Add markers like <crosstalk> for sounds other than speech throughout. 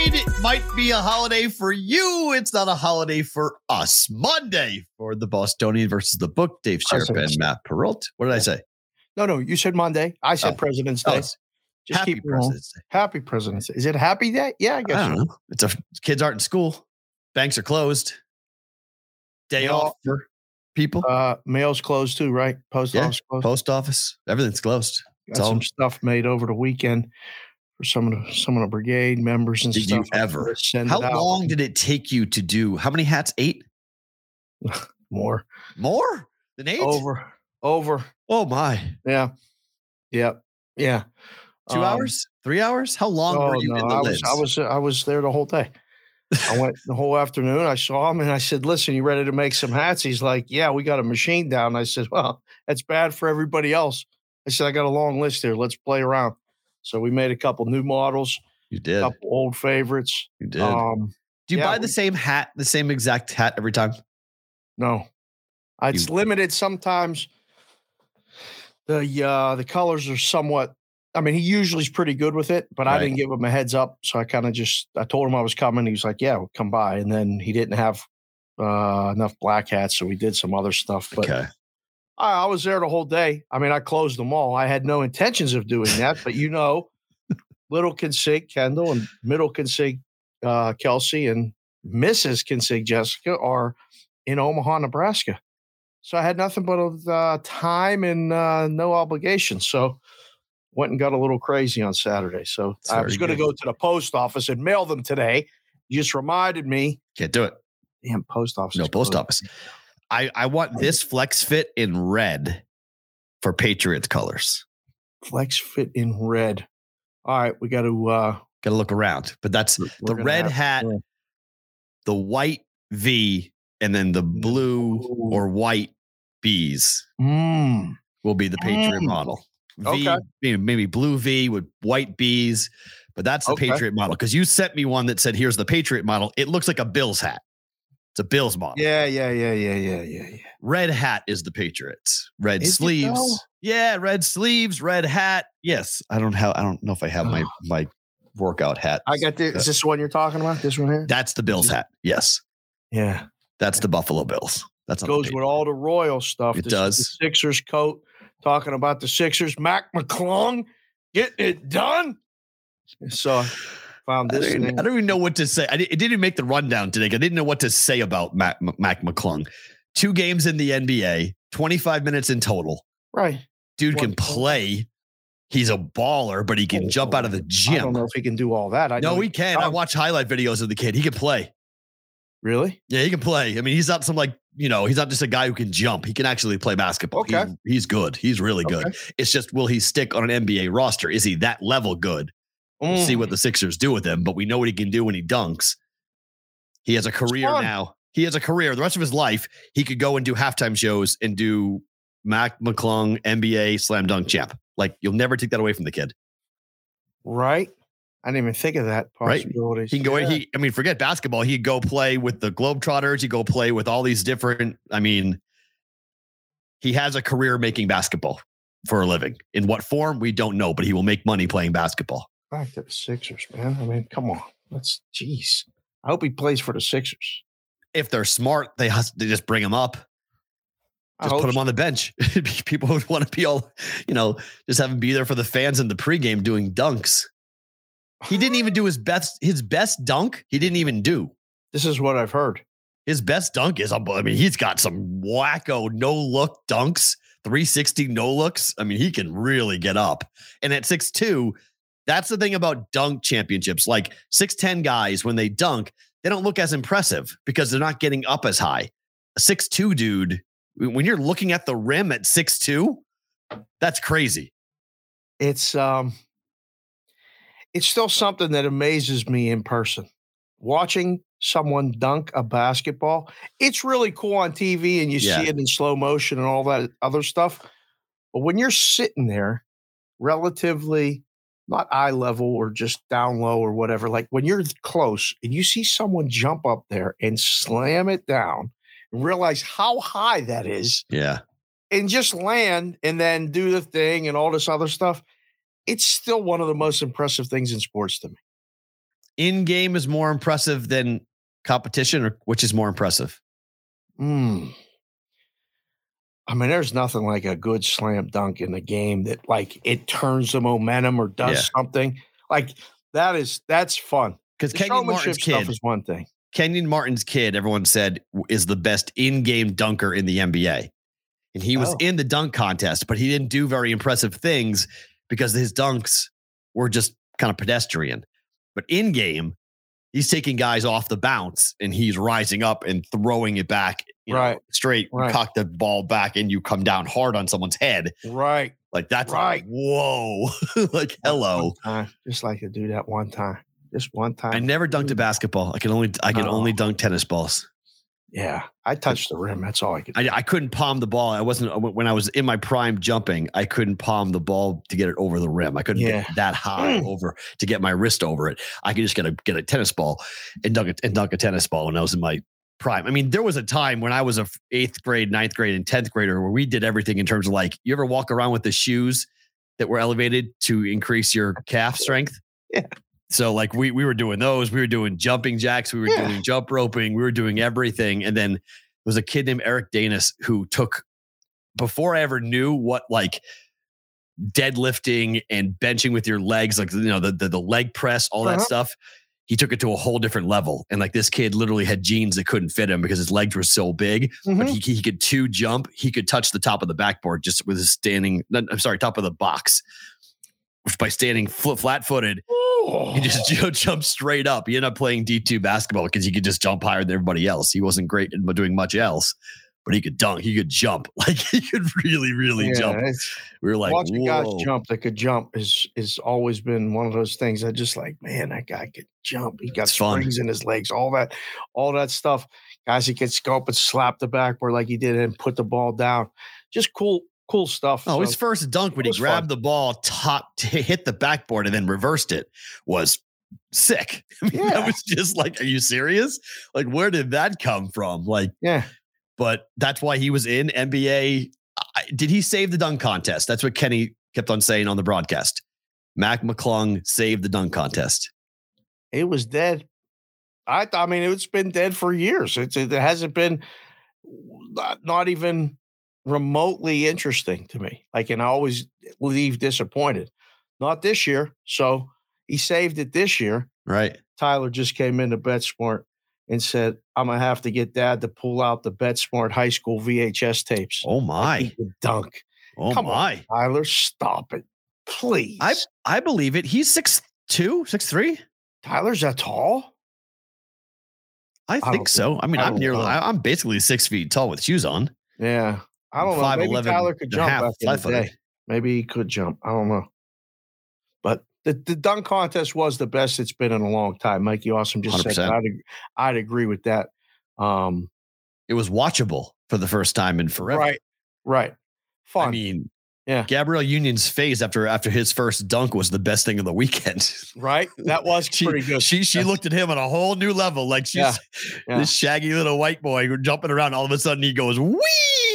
It might be a holiday for you. It's not a holiday for us. Monday for the Bostonian versus the book. Dave Sharapan, President's Matt Perrault. What did I say? No, no, you said Monday. I said Oh. President's Oh, Day. it's Just Happy keep. President's Day. Happy President's Day. Is it Happy Day? Yeah, I guess. I don't so. know. It's a kids aren't in school. Banks are closed. Day Well, off for people. Uh, mail's closed too, right? Post Yeah, office closed. Post office. Everything's closed. Got It's all some stuff made over the weekend for some of the some of the brigade members and Did stuff. you ever? Send How long did it take you to do? How many hats? Eight? <laughs> More More than eight? over over. Oh my! Yeah, yeah, yeah. Two Um, hours? Three hours? How long were oh, you no, in the I was, I was I was there the whole day. I went the whole afternoon. I saw him and I said, "Listen, you ready to make some hats?" He's like, "Yeah, we got a machine down." I said, "Well, that's bad for everybody else." I said, "I got a long list here. Let's play around." So we made a couple new models, you did. a couple old favorites. You did. Um, Do you yeah, buy the we- same hat, the same exact hat every time? no, it's You- limited sometimes. The uh, the colors are somewhat. I mean, he usually is pretty good with it, but I didn't give him a heads up, so I kind of just I told him I was coming. He was like, "Yeah, we'll come by," and then he didn't have uh, enough black hats, so we did some other stuff. But okay. I, I was there the whole day. I mean, I closed them all. I had no intentions of doing that, but you know, little can Consig Kendall and middle Consig uh, Kelsey and Mrs. Consig Jessica are in Omaha, Nebraska. So I had nothing but uh, time and uh, no obligation. So went and got a little crazy on Saturday. So That's I was going to go to the post office and mail them today. You just reminded me. Can't do it. Damn, post office. No post closed. office. I, I want this flex fit in red for Patriots colors. Flex fit in red. All right, we got to. uh Got to look around, but that's the red hat, yeah. the white V, and then the blue Ooh. or white B's Mm, will be the Patriot Mm. model. V, Okay. maybe, maybe blue V with white B's, but that's the Okay. Patriot model. Because you sent me one that said, "Here's the Patriot model." It looks like a Bills hat. It's a Bills model. yeah, yeah, yeah, yeah, yeah, yeah, yeah. Red hat is the Patriots. Red Is sleeves. Yeah, red sleeves, red hat. Yes, I don't have. I don't know if I have my <sighs> my workout hat. I got this. Is this one you're talking about? This one here? That's the Bills hat. Yes, yeah. that's the Buffalo Bills. That's Goes with all the Royal stuff. It This does. Sixers coat. Talking about the Sixers. Mac McClung getting it done. So found I this even, I don't even know what to say. I, di- it didn't even make the rundown today. I didn't know what to say about Mac, Mac McClung. Two games in the NBA, 25 minutes in total. right. Dude can One- play. He's a baller, but he can jump out of the gym. I don't know if he can do all that. I No, know he can. I watch highlight videos of the kid. He can play. Really? Yeah, he can play. I mean, he's not some like, you know, he's not just a guy who can jump. He can actually play basketball. Okay. He's, he's good. He's really good. Okay. It's just, will he stick on an NBA roster? Is he that level good? We'll see Mm. what the Sixers do with him, but we know what he can do when he dunks. He has a career now. He has a career. The rest of his life, he could go and do halftime shows and do Mac McClung NBA slam dunk champ. Like you'll never take that away from the kid. Right. I didn't even think of that Right. He can go. He, I mean, forget basketball. He'd go play with the Globetrotters. He'd go play with all these different. I mean, he has a career making basketball for a living. In what form, we don't know, but he will make money playing basketball. Back to the Sixers, man. I mean, come on. Let's, jeez. I hope he plays for the Sixers. If they're smart, they they just bring him up. Just put him so. on the bench. <laughs> People would want to be all, you know, just have him be there for the fans in the pregame doing dunks. He didn't even do his best. His best dunk. He didn't even do. This is what I've heard. His best dunk is. I mean, he's got some wacko no look dunks, 360 no looks. I mean, he can really get up. And at 6'2, That's the thing about dunk championships. Like 6'10 guys, when they dunk, they don't look as impressive because they're not getting up as high. A 6'2 dude, when you're looking at the rim at 6'2, that's crazy. It's um it's still something that amazes me in person. Watching someone dunk a basketball, it's really cool on TV and you Yeah. see it in slow motion and all that other stuff. But when you're sitting there, relatively not eye level or just down low or whatever, like when you're close and you see someone jump up there and slam it down and realize how high that is Yeah. and just land and then do the thing and all this other stuff, it's still one of the most impressive things in sports to me. In game is more impressive than competition, or which is more impressive? Mm. I mean, there's nothing like a good slam dunk in the game that like it turns the momentum or does Yeah. something like that is that's fun. Because Kenyon Martin's kid, is one thing. Kenyon Martin's kid, everyone said is the best in-game dunker in the NBA. And he was Oh. in the dunk contest, but he didn't do very impressive things because his dunks were just kind of pedestrian. But in game, he's taking guys off the bounce and he's rising up and throwing it back you know, Right. straight, you Right. cock the ball back and you come down hard on someone's head. Right. Like that's like, Right. whoa. <laughs> like hello. Just like to do that one time. Just one time. I never dunked a basketball. I can only I can No. only dunk tennis balls. yeah. I touched the rim. That's all I could do. I, I couldn't palm the ball. I wasn't when I was in my prime jumping. I couldn't palm the ball to get it over the rim. I couldn't Yeah. get that high Mm. <clears throat> over to get my wrist over it. I could just get a get a tennis ball and dunk a, and dunk a tennis ball when I was in my prime. I mean, there was a time when I was a eighth grade, ninth grade, and tenth grader where we did everything in terms of like you ever walk around with the shoes that were elevated to increase your calf strength. <laughs> Yeah. So like we we were doing those. We were doing jumping jacks. We were Yeah. doing jump roping. We were doing everything. And then there was a kid named Eric Danis who took before I ever knew what like deadlifting and benching with your legs, like you know the the, the leg press, all that Uh-huh. stuff. He took it to a whole different level. And like this kid literally had jeans that couldn't fit him because his legs were so big. But Mhm. he, he could two jump. He could touch the top of the backboard just with his standing. I'm sorry, top of the box. By standing flat footed, he just <laughs> jumped straight up. He ended up playing D2 basketball because he could just jump higher than everybody else. He wasn't great at doing much else, but he could dunk. He could jump. <laughs> Like he could really, really Yeah, jump. We were like, watching guys whoa. jump that could jump is is always been one of those things. I just like, man, that guy could jump. He got It's fun. springs in his legs, all that, all that stuff. Guys, he could up and slap the backboard like he did and put the ball down. Just cool, cool stuff. Oh, So, his first dunk when he was fun. grabbed the ball, top <laughs> to hit the backboard and then reversed it was sick. <laughs> I mean, Yeah. that was just like, are you serious? Like, where did that come from? Like, yeah, but that's why he was in NBA. I, did he save the dunk contest? That's what Kenny kept on saying on the broadcast. Mac McClung saved the dunk contest. it was dead. I, I mean, it's been dead for years. It's, it hasn't been not, not even remotely interesting to me. Like, and I always leave disappointed. Not this year. So he saved it this year. Right. Tyler just came into BetSmart and said, I'm gonna have to get dad to pull out the BetSmart high school VHS tapes. Oh my. dunk. Oh Come on, my. Tyler, stop it. Please. I I believe it. He's six two, six three. Tyler's that tall? I think so. I mean, I I'm nearly. I, I'm basically six feet tall with shoes on. Yeah. I don't know. Maybe 5'11" Tyler could jump half, back the day. Maybe he could jump. I don't know. The, the dunk contest was the best it's been in a long time. Mikey Awesome just said 100%. that. I'd, I'd agree with that. Um, It was watchable for the first time in forever. Right. Right. Fun. I mean, Yeah. Gabrielle Union's face after after his first dunk was the best thing of the weekend. right. <laughs> That was She, pretty good. she she looked at him on a whole new level. Like she's Yeah, <laughs> yeah. this shaggy little white boy jumping around. All of a sudden, he goes wee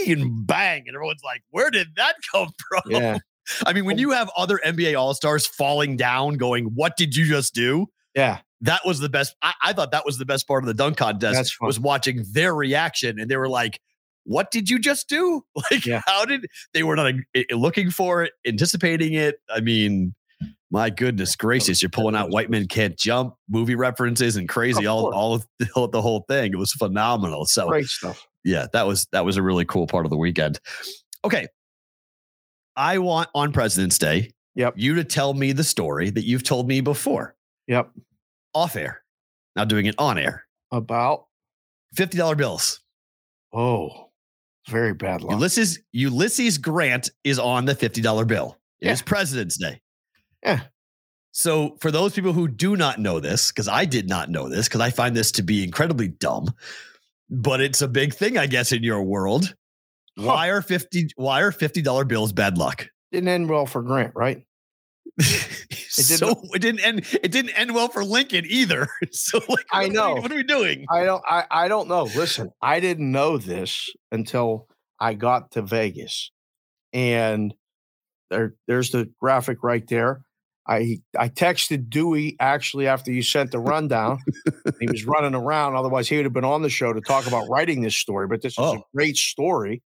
and bang, and everyone's like, "Where did that come <laughs> from?" Yeah. I mean, when you have other NBA All Stars falling down, going, "What did you just do?" Yeah. That was the best. I, I thought that was the best part of the dunk contest. Was watching their reaction, and they were like, "What did you just do? <laughs> Like, Yeah. how did they were not uh, looking for it, anticipating it? I mean." My goodness gracious, you're pulling out white men can't jump movie references and crazy all course. all of <laughs> the, whole- the whole thing. It was phenomenal. So Great stuff. yeah, that was that was a really cool part of the weekend. Okay. I want on President's Day, Yep. You to tell me the story that you've told me before Yep. off air. Now doing it on air. About $50 bills. oh, very bad luck. Ulysses Ulysses Grant is on the $50 bill. It is Yeah. President's Day. Yeah. So for those people who do not know this, because I did not know this, because I find this to be incredibly dumb, but it's a big thing, I guess, in your world. Why are 50 why are $50 bills bad luck? Didn't end well for Grant, right? <laughs> did so it didn't end it didn't end well for Lincoln either. <laughs> So like I what are we- know. what are we doing? I don't I, I don't know. Listen, I didn't know this until I got to Vegas. And there there's the graphic right there. I I texted Dewey actually after you sent the rundown. he was running around. Otherwise, he would have been on the show to talk about writing this story. But this is a Oh. great story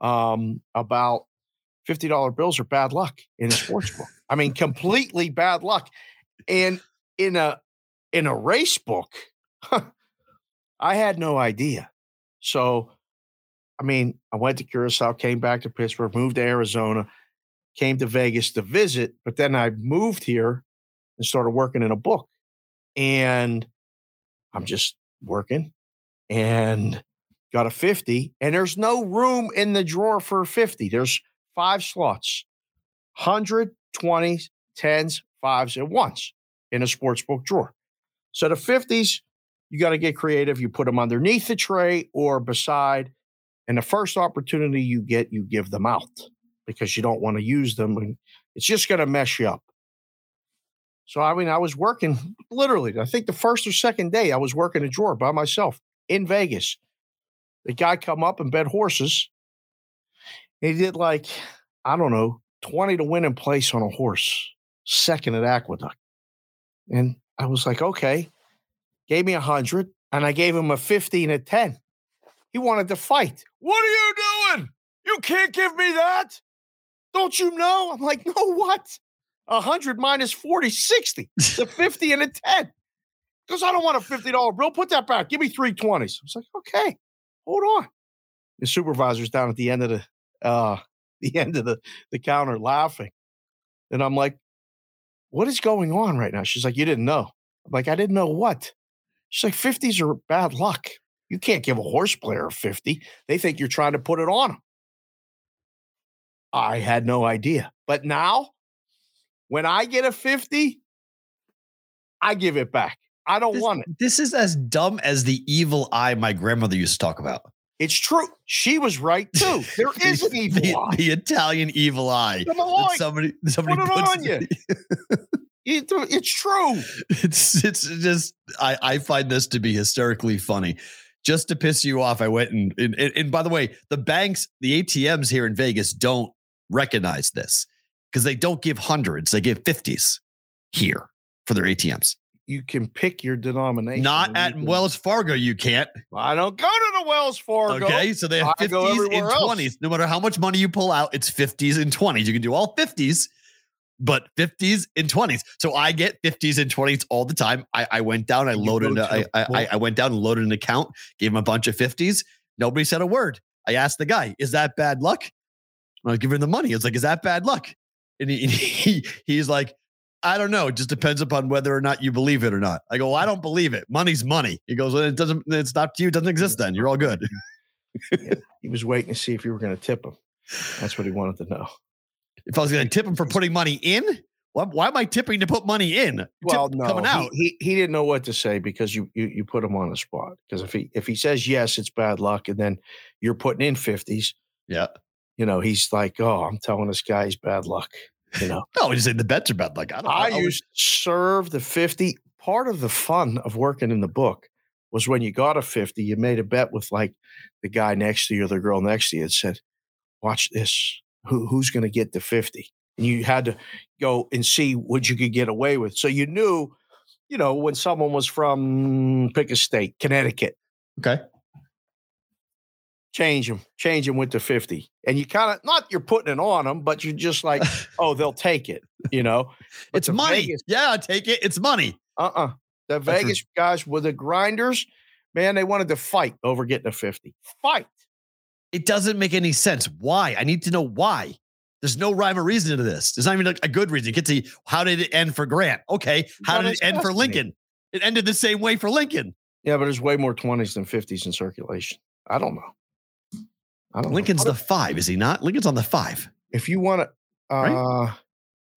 um, about fifty dollar bills are bad luck in a sports book. I mean, completely bad luck. And in a in a race book, I had no idea. So, I mean, I went to Curacao, came back to Pittsburgh, moved to Arizona, came to Vegas to visit, but then I moved here and started working in a book. And I'm just working and got a 50. And there's no room in the drawer for a 50. There's five slots 100, 20s, 10s, fives, and ones in a sports book drawer. So the 50s, you got to get creative. You put them underneath the tray or beside. And the first opportunity you get, you give them out because you don't want to use them. And it's just going to mess you up. So, I mean, I was working literally, I think the first or second day, I was working a drawer by myself in Vegas. The guy come up and bet horses. He did like, I don't know, 20 to win in place on a horse, second at Aqueduct. And I was like, okay. Gave me a hundred, and I gave him a 15 at 10. He wanted to fight. What are you doing? You can't give me that. Don't you know? I'm like, no, what? A hundred minus 40, 60. It's <laughs> a 50 and a 10. Because I don't want a $50 bill. Put that back. Give me three 20s. I was like, okay, hold on. The supervisor's down at the end of the uh <laughs> the end of the, the counter laughing. And I'm like, what is going on right now? She's like, you didn't know. I'm like, I didn't know what. She's like, 50s are bad luck. You can't give a horse player a 50. They think you're trying to put it on them. I had no idea. But now, when I get a 50, I give it back. I don't This, want it. this is as dumb as the evil eye my grandmother used to talk about. It's true. She was right <laughs> too. There is an evil the, eye. the Italian evil eye. Come that on. somebody somebody Put it on you. <laughs> It- it's true. it's it's just I I find this to be hysterically funny. Just to piss you off, I went and and, and and by the way, the banks, the ATMs here in Vegas don't recognize this because they don't give hundreds; they give fifties here for their ATMs. You can pick your denomination. Not at can- Wells Fargo, you can't. I don't go to the Wells Fargo. Okay, so they have 50s and 20s. No matter how much money you pull out, it's 50s and 20s. You can do all 50s, but 50s and 20s. So I get 50s and 20s all the time. I, I went down, I You loaded, a- I, went down and loaded an account, gave him a bunch of 50s. Nobody said a word. I asked the guy, is that bad luck? I was giving him the money. It's like, is that bad luck? And he, <laughs> he he's like, I don't know. It just depends upon whether or not you believe it or not. I go, well, I don't believe it. Money's money. He goes, well, it doesn't, it's not to you. It doesn't exist then. You're all good. <laughs> He was waiting to see if you were going to tip him. That's what he wanted to know. If I was going to tip him for putting money in, why, why am I tipping to put money in? Tip Well, no, coming he- out. He, he didn't know what to say because you you, you put him on the spot. Because if he if he says yes, it's bad luck, and then you're putting in fifties, yeah. you know, he's like, oh, I'm telling this guy he's bad luck. You know, No, he's saying the bets are bad. Like I don't. I I used to serve the 50. Part of the fun of working in the book was when you got a 50, you made a bet with like the guy next to you or the girl next to you and said, Watch this. Who, who's going to get the 50? And you had to go and see what you could get away with. So you knew, you know, when someone was from pick a state, Connecticut, okay. Change them, change them with the 50. And you kind of, not you're putting it on them, but you're just like, <laughs> oh, they'll take it, you know? But It's money. Vegas- yeah, take it. It's money. Uh-uh. The That's Vegas guys with the grinders, man, they wanted to fight over getting a 50. Fight. It doesn't make any sense. Why? I need to know why. There's no rhyme or reason to this. There's not even a, a good reason. Get to how did it end for Grant? Okay. How did it end for. Lincoln? It ended the same way for Lincoln. Yeah, but there's way more 20s than 50s in circulation. I don't know. I don't Lincoln's know. the five, is he not? Lincoln's on the five. If you want to, uh, Right?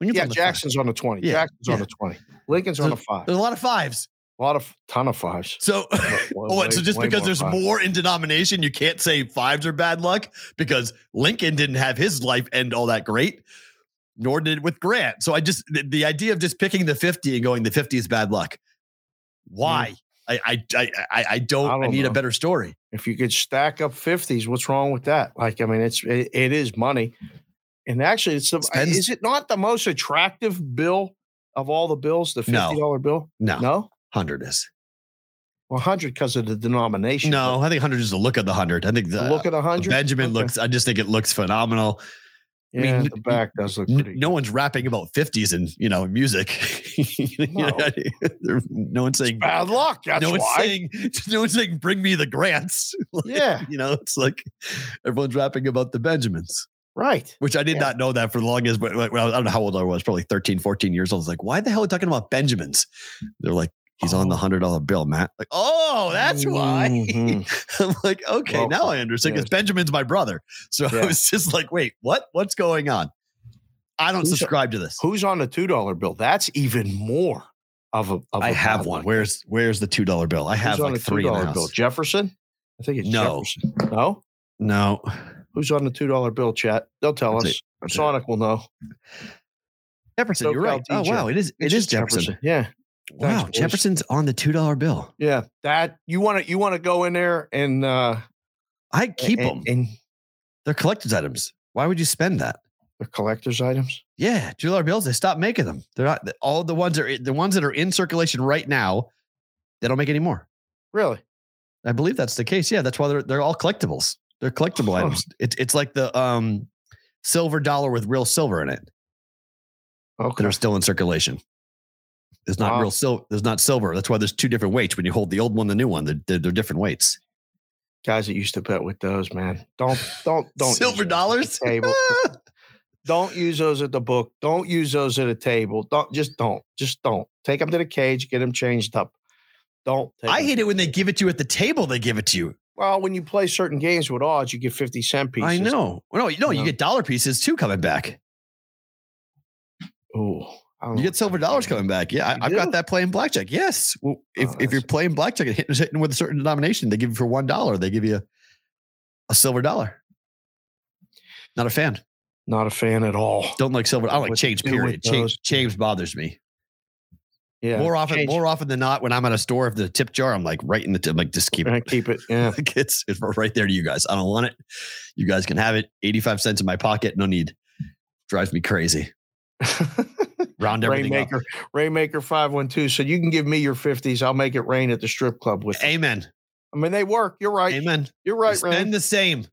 Lincoln's yeah, on the five. Jackson's on the 20. Yeah, Jackson's on the 20. Lincoln's on the five. There's a lot of fives. A lot of ton of fives. So, <laughs> Way- oh, so just because more there's fives. more in denomination, you can't say fives are bad luck because Lincoln didn't have his life end all that great, nor did it with Grant. So I just the, the idea of just picking the 50 and going the 50 is bad luck. Why? I, I I I I don't. I, I don't need a better story. If you could stack up 50s, what's wrong with that? Like, I mean, it's it, it is money. And actually, it's the, Spends- is it not the most attractive bill of all the bills? The $50 bill? No, No? hundred is. Well, 100 because of the denomination. No, I think hundred is the look of the hundred. I think the, but Look at the 100. Benjamin Okay. looks. I just think it looks phenomenal. I mean, the back does look pretty. no one's rapping about 50s and you know music. <laughs> No. <laughs> no one's saying Bad luck. That's no one's why. saying <laughs> no one's saying bring me the grants. Like, yeah, You know, it's like everyone's rapping about the Benjamins, right. which I did Yeah. not know that for the longest, but I don't know how old I was, probably 13, 14 years old. I was like, why the hell are you talking about Benjamins? They're like, he's on the Oh. hundred dollar bill, Matt. Like, oh, that's why. Mhm. <laughs> I'm like, okay, now I understand because. Benjamin's my brother. So I was just like, wait, what? What's going on? I don't Who's- subscribe to this. Who's on the two dollar bill? That's even more of a. Of I a have one. Where's where's the two dollar bill? I have Who's on like three in the $2 house. bill? Jefferson. I think it's No. Jefferson. No. No, Who's on the two dollar bill? Chat. They'll tell That's us. it. It. Sonic will know. Jefferson. You're right. SoCal Oh wow, it is. It It's is just Jefferson. Yeah. Wow, Thanks. Jefferson's on the two dollar bill. Yeah. That you want to you want to go in there and uh I keep and, them. and They're collector's items. Why would you spend that? the collector's items. Yeah, two dollar bills. They stopped making them. They're not all the ones are the ones that are in circulation right now. They don't make any more. Really? I believe that's the case. Yeah, that's why they're they're all collectibles. They're collectible Huh. items. It's it's like the um silver dollar with real silver in it that Okay. are still in circulation. There's not Wow. real silver. There's not silver. That's why there's two different weights. When you hold the old one, the new one, they're, they're, they're different weights. Guys that used to bet with those, man. Don't don't don't silver those at the dollars. table. <laughs> don't use those at the book. Don't use those at a table. Don't just don't. Just don't. Take them to the cage, get them changed up. Don't take I hate it when they give it to you at the table. They give it to you. Well, when you play certain games with odds, you get 50 cent pieces. I know. No, you know, you know. get dollar pieces too coming back. Oh, You get silver dollars coming back. Yeah, I, I've do? got that playing blackjack. Yes. Well, if, Oh, if you're playing blackjack and hitting, hitting with a certain denomination, they give you for one dollar. They give you a, a silver dollar. Not a fan. Not a fan at all. Don't like silver. I don't like What change. to do with Period. Change, change bothers me Yeah. more often. change- More often than not, when I'm at a store, if the tip jar, I'm like right in the tip. Like just keep it. keep it. Yeah. Like, <laughs> it's it's right there to you guys. I don't want it. You guys can have it. 85 cents in my pocket. No need. Drives me crazy. <laughs> Round everything up. Rainmaker, Rainmaker 512 said, You can give me your 50s. I'll make it rain at the strip club with. it." Amen. I mean, they work. You're right. Amen. You're right, Spend Rain. the same.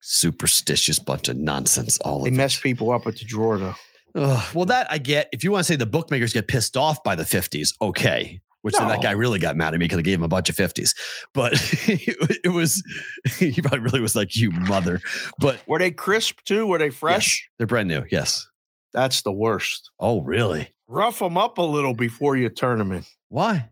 Superstitious bunch of nonsense. All They of mess it. people up at the drawer, though. Ugh, well, that I get. If you want to say the bookmakers get pissed off by the 50s, okay. Which then that guy really got mad at me because I gave him a bunch of 50s. But it, <laughs> it was, <laughs> he probably really was like, you mother. But Were they crisp too? Were they fresh? they're brand new. Yes. That's the worst. Oh, really? Rough them up a little before you turn them in. Why?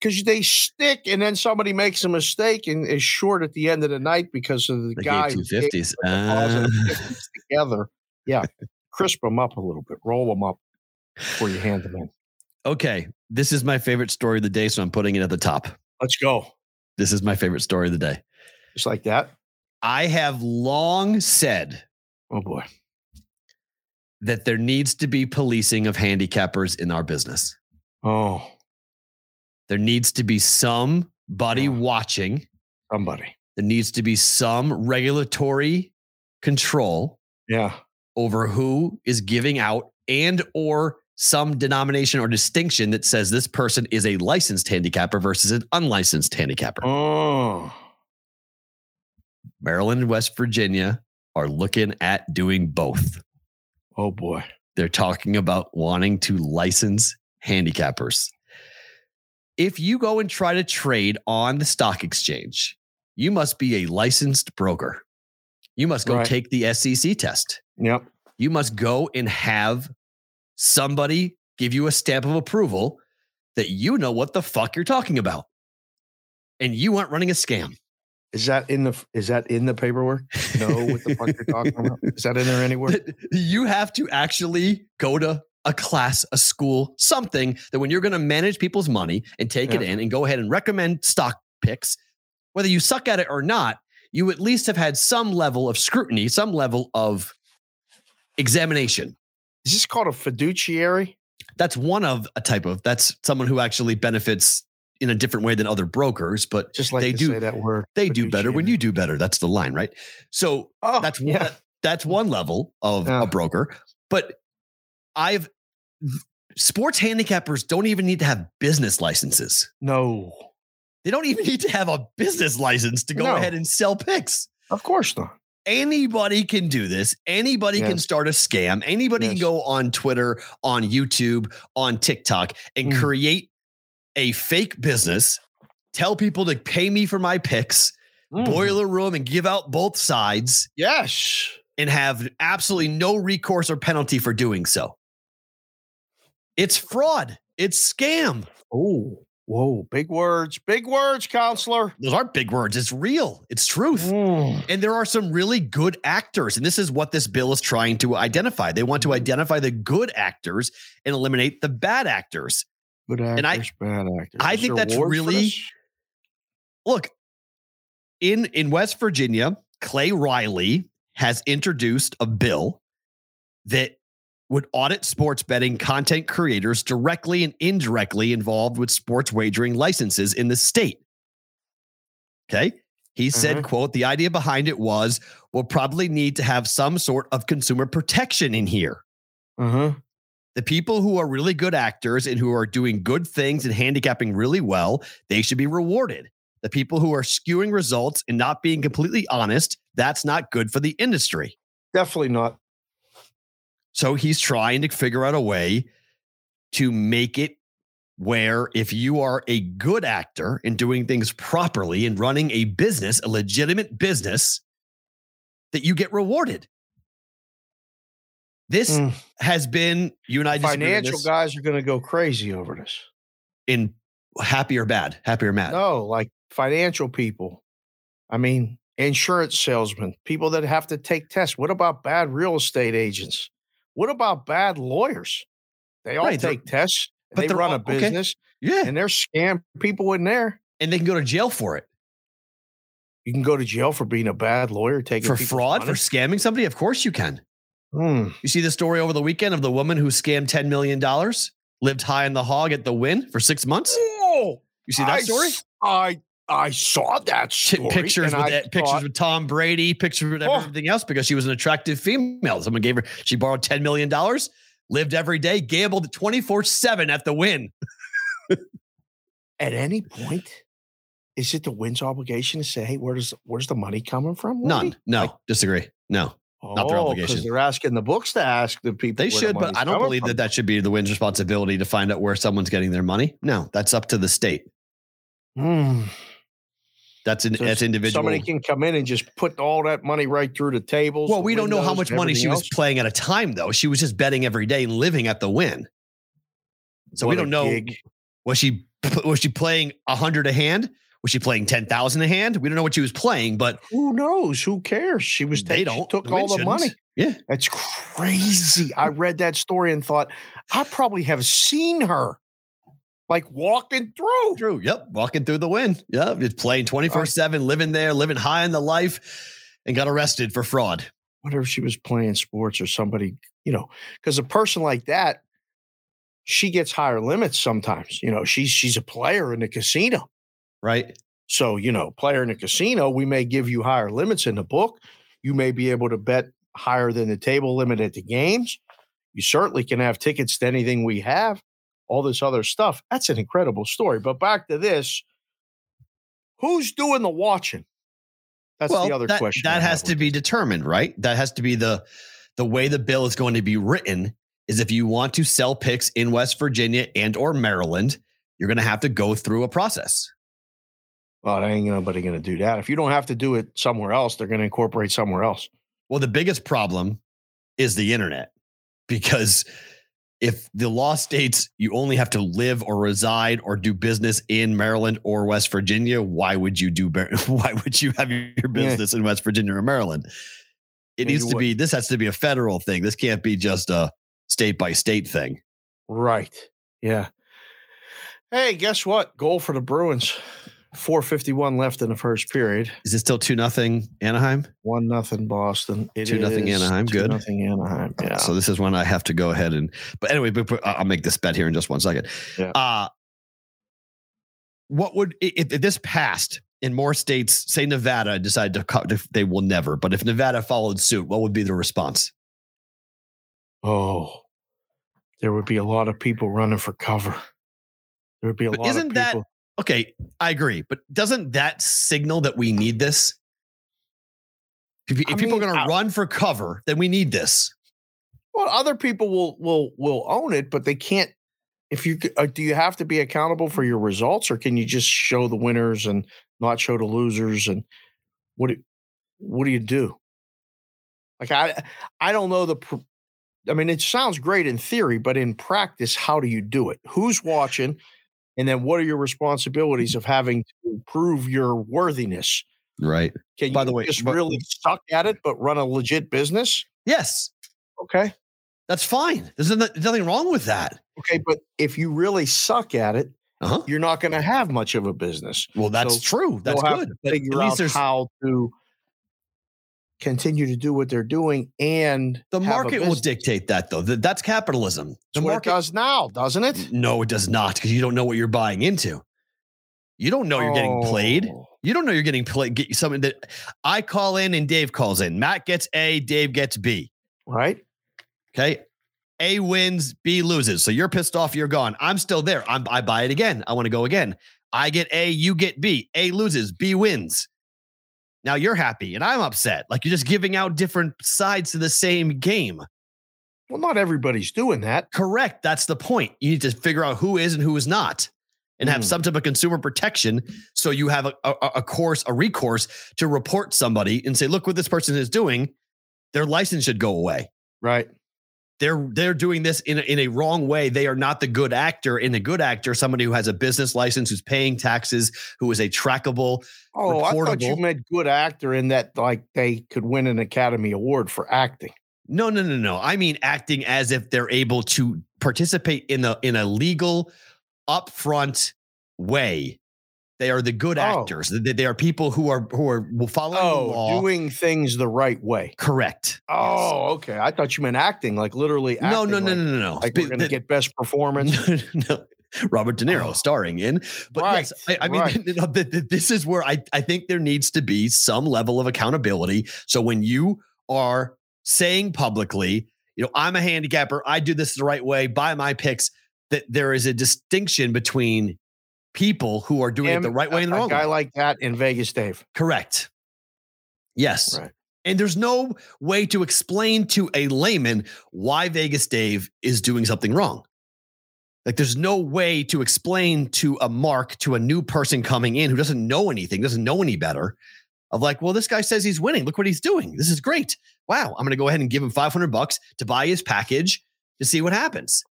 Because they stick, and then somebody makes a mistake and is short at the end of the night because of the They guy two gave 50s. the deposit of Uh, together. Yeah, <laughs> crisp them up a little bit, roll them up before you hand them in. okay. This is my favorite story of the day. So I'm putting it at the top. Let's go, This is my favorite story of the day. just like that. I have long said Oh boy, that there needs to be policing of handicappers in our business. oh There needs to be somebody Yeah. watching. somebody, There needs to be some regulatory control yeah, over who is giving out and or some denomination or distinction that says this person is a licensed handicapper versus an unlicensed handicapper. oh Maryland and West Virginia are looking at doing both. Oh boy, They're talking about wanting to license handicappers. If you go and try to trade on the stock exchange, you must be a licensed broker. You must go Right. take the SEC test. Yep. You must go and have somebody give you a stamp of approval that you know what the fuck you're talking about. And you aren't running a scam. Is that in the is that in the paperwork? Know what the fuck you're talking about? Is that in there anywhere? <laughs> you have to actually go to a class, a school, something that when you're going to manage people's money and take it in and go ahead and recommend stock picks, whether you suck at it or not, you at least have had some level of scrutiny, some level of examination. Is this called a fiduciary? That's one of a type of that's someone who actually benefits in a different way than other brokers, but Just like They do- say that word. they do better when you do better. That's the line, right? So Oh, that's one, that's one level of Yeah. a broker. But I've sports handicappers don't even need to have business licenses. No, They don't even need to have a business license to go No. ahead and sell picks. of course not. Anybody can do this. Anybody can start a scam. Anybody can go on Twitter, on YouTube, on TikTok and Mm. create a fake business, tell people to pay me for my picks, Mm. boiler room and give out both sides Yes. and have absolutely no recourse or penalty for doing so. It's fraud. It's scam. Oh, whoa! Big words. Big words, counselor. Those aren't big words. It's real. It's truth. Mm. And there are some really good actors. And this is what this bill is trying to identify. They want to identify the good actors and eliminate the bad actors. Good actors, And I- bad actors. I Is think that's really- Look, in in West Virginia, Clay Riley has introduced a bill that would audit sports betting content creators directly and indirectly involved with sports wagering licenses in the state. Okay. He said, Mhm. quote, the idea behind it was we'll probably need to have some sort of consumer protection in here. Uh-huh. The people who are really good actors and who are doing good things and handicapping really well, they should be rewarded. The people who are skewing results and not being completely honest, that's not good for the industry. Definitely not. So he's trying to figure out a way to make it where if you are a good actor and doing things properly and running a business, a legitimate business, that you get rewarded. This Mm. has been you and I Financial guys are going to go crazy over this. in happy or bad, happy or mad. No, like financial people. I mean, insurance salesmen, people that have to take tests. What about bad real estate agents? What about bad lawyers? They all Right, take tests. but They run all- a okay. business Yeah, and they're scam people in there. and they can go to jail for it You can go to jail for being a bad lawyer, taking for fraud, for scamming somebody. Of course you can. Hmm. You see the story over the weekend of the woman who scammed ten million dollars, lived high in the hog at the Wynn for six months. Oh, You see that story? I story? I I saw that story. pictures with I pictures with Tom Brady, pictures with Oh. everything else because she was an attractive female. Someone gave her, she borrowed $10 million, lived every day, gambled 24 7 at the Wynn. at any point, is it the Wynn's obligation to say, "Hey, where does where's the money coming from?" None. No, Like, disagree. No, not their oh, obligation. because they're asking the books to ask the people. they where the should, but I don't believe from. that that should be the Wynn's responsibility to find out where someone's getting their money. No, that's up to the state. Hmm. That's an, So that's individual. Somebody can come in and just put all that money right through the tables. well, we don't know how much money she everything was playing at a time, though. She was just betting every day and living at the Wynn. So we What a don't know. gig. Was she was she playing a hundred a hand? Was she playing ten thousand a hand? We don't know what she was playing, but Who knows? Who cares? She was. they don't. took The all the money. Yeah, That's crazy. I <laughs> read that story and thought I probably have seen her, like walking through. true. Yep, walking through the Wynn. Yeah, just playing uh twenty four seven, living there, living high in the life, and got arrested for fraud. wonder if she was playing sports or somebody, you know, because a person like that, she gets higher limits sometimes. You know, she's she's a player in the casino. Right. So, you know, player in a casino, we may give you higher limits in the book. You may be able to bet higher than the table limit at the games. You certainly can have tickets to anything we have, all this other stuff. That's an incredible story. But back to this who's doing the watching? That's well, the other that, question. that has to be determined, right? That has to be the the way the bill is going to be written. Is if you want to sell picks in West Virginia and or Maryland, you're going to have to go through a process. Well, ain't nobody going to do that. If you don't have to do it somewhere else, they're going to incorporate somewhere else. Well, the biggest problem is the internet because if the law states you only have to live or reside or do business in Maryland or West Virginia, why would you do <laughs> why would you have your business yeah. in West Virginia or Maryland? It needs to be this has to be a federal thing. This can't be just a state by state thing. Right. Yeah. Hey, guess what? Goal for the Bruins. 451 left in the first period. Is it still two nothing Anaheim? One nothing Boston. It two nothing Anaheim. Two Good. Nothing Anaheim. Yeah. So this is when I have to go ahead and. But anyway, but, but I'll make this bet here in just one second. Yeah. Uh what would if, if this passed in more states? Say Nevada decided to. Cut, they will never. But if Nevada followed suit, what would be the response? Oh, there would be a lot of people running for cover. There would be a but lot. Isn't that okay? I agree, but doesn't that signal that we need this? If, if people mean, are going to run for cover, then we need this. Well, other people will will will own it, but they can't. If you uh, do, you have to be accountable for your results, or can you just show the winners and not show the losers? And what do, what do you do? Like I I don't know the I mean, it sounds great in theory, but in practice, how do you do it? Who's watching? And then what are your responsibilities of having to prove your worthiness? Right. Can By the way, just but, really suck at it, but run a legit business? Yes. Okay. That's fine. There's nothing wrong with that. Okay. But if you really suck at it, uh-huh. you're not going to have much of a business. Well, that's so true. That's good. figure out how to continue to do what they're doing and the market will dictate that though. That's capitalism. The market does now doesn't it? No it does not because you don't know what you're buying into. You don't know you're getting played. Oh. you don't know you're getting played get something that i call in and dave calls in. Matt gets a dave gets b. Right. Okay? A wins b loses. So you're pissed off you're gone. I'm still there. I'm, i buy it again. I want to go again. I get a you get b. A loses b wins now you're happy and I'm upset. Like you're just giving out different sides to the same game. Well, not everybody's doing that. Correct. That's the point. You need to figure out who is and who is not and mm. have some type of consumer protection. So you have a, a, a course, a recourse to report somebody and say, look what this person is doing. Their license should go away. Right they're they're doing this in a, in a wrong way. They are not the good actor. In a good actor, somebody who has a business license, who's paying taxes, who is a trackable. Oh, I thought you meant good actor in that like they could win an Academy Award for acting. No, no, no, no. I mean acting as if they're able to participate in a in a legal, upfront way they are the good oh. actors. They, are people who are who are following oh, the law, doing things the right way. Correct. Oh, yes. okay. I thought you meant acting, like literally. Acting, no, no, no, like, no, no, no. Like we're going to get best performance. <laughs> no. Robert De Niro oh. starring in. But right, yes, I, I mean, right. <laughs> this is where I, I think there needs to be some level of accountability. So when you are saying publicly, you know, I'm a handicapper, I do this the right way, buy my picks, that there is a distinction between people who are doing Him, it the right way and the wrong guy way. like that in Vegas, Dave. Correct. Yes. Right. And there's no way to explain to a layman why Vegas Dave is doing something wrong. Like there's no way to explain to a mark to a new person coming in who doesn't know anything, doesn't know any better. Of like, well, this guy says he's winning. Look what he's doing. This is great. Wow, I'm going to go ahead and give him 500 bucks to buy his package to see what happens.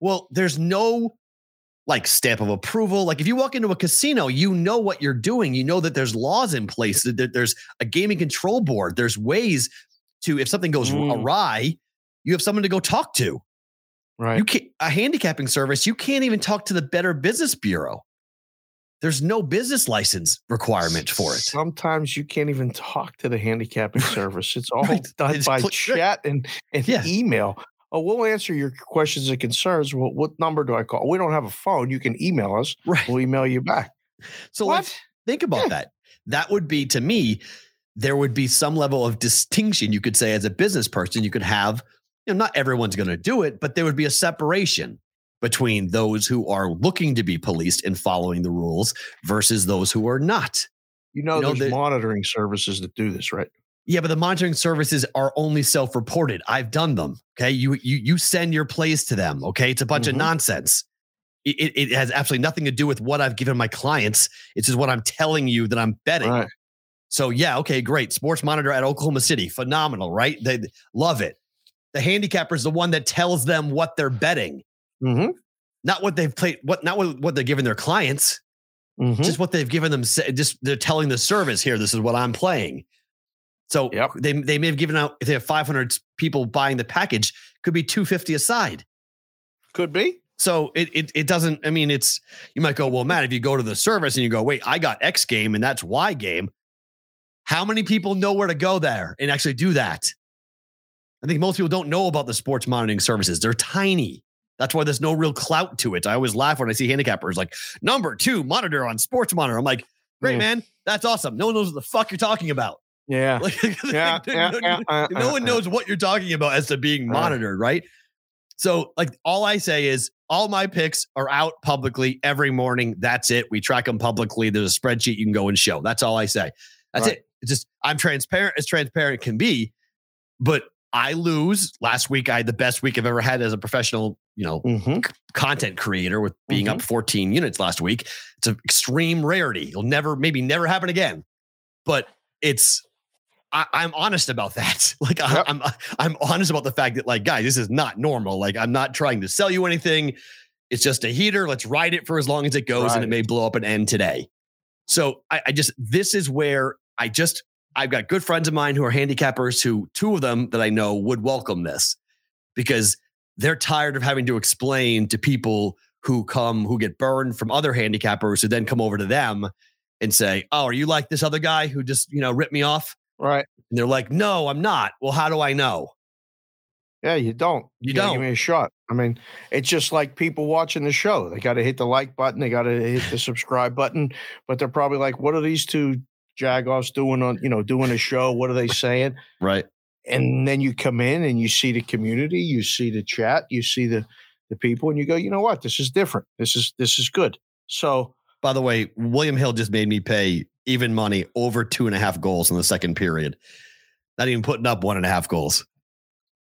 Well, there's no like stamp of approval. Like if you walk into a casino, you know what you're doing. You know that there's laws in place, that there's a gaming control board. There's ways to, if something goes mm. awry, you have someone to go talk to. Right. You can't, a handicapping service, you can't even talk to the Better Business Bureau. There's no business license requirement for it. Sometimes you can't even talk to the handicapping <laughs> service. It's all right. done it's by cl- chat and, and yeah. email oh, we'll answer your questions and concerns. Well, what number do I call? We don't have a phone. You can email us. <laughs> Right. We'll email you back. So what? let's think about yeah. that. That would be to me, there would be some level of distinction you could say as a business person. You could have, you know, not everyone's going to do it, but there would be a separation between those who are looking to be policed and following the rules versus those who are not. You know, you know there's monitoring services that do this, right? Yeah, but the monitoring services are only self-reported. I've done them. Okay. You you you send your plays to them. Okay. It's a bunch mm-hmm. of nonsense. it, it has absolutely nothing to do with what I've given my clients. It's just what I'm telling you that I'm betting. Right. So yeah, okay, great. Sports Monitor at Oklahoma City, phenomenal, right? They love it. The handicapper is the one that tells them what they're betting, Mm-hmm. not what they've played, what not what, what they're giving their clients, Mm-hmm. just what they've given them. Just they're telling the service here, this is what I'm playing. So Yep. they they may have given out if they have 500 people buying the package, could be 250 a side. Could be. So it, it it doesn't. I mean, it's you might go, well, Matt, if you go to the service and you go, wait, I got X game and that's Y game. How many people know where to go there and actually do that? I think most people don't know about the sports monitoring services. They're tiny. That's why there's no real clout to it. I always laugh when I see handicappers like number two monitor on sports monitor. I'm like, great Yeah. man, that's awesome. No one knows what the fuck you're talking about. Yeah. Like, <laughs> Yeah. yeah, no- yeah, no uh, one knows what you're talking about as to being monitored, right? So, like, all I say is all my picks are out publicly every morning. That's it. We track them publicly. There's a spreadsheet you can go and show. That's all I say. That's Right. it. It's just I'm transparent as transparent can be, but I lose. Last week I had the best week I've ever had as a professional, you know, Mhm. content creator with being up 14 units last week. It's an extreme rarity. It'll never, maybe never happen again. But it's, I, I'm honest about that. <laughs> Like I, Yep. I'm, I'm honest about the fact that, like, guys, this is not normal. Like I'm not trying to sell you anything. It's just a heater. Let's ride it for as long as it goes, and it may blow up and end today. So I, I just, this is where I just, I've got good friends of mine who are handicappers who, two of them that I know would welcome this because they're tired of having to explain to people who come who get burned from other handicappers who then come over to them and say, "Oh, are you like this other guy who just you know ripped me off?" Right. And they're like, "No, I'm not." Well, how do I know? Yeah, you don't. You gotta don't. give me a shot. I mean, it's just like people watching the show. They got to hit the like button. They got to hit the subscribe button. But they're probably like, "What are these two jagoffs doing on? You know, doing a show? What are they <laughs> saying?" Right. And then you come in and you see the community, you see the chat, you see the the people, and you go, "You know what? This is different. This is this is good." So By the way, William Hill just made me pay even money over two and a half goals in the second period. Not even putting up one and a half goals.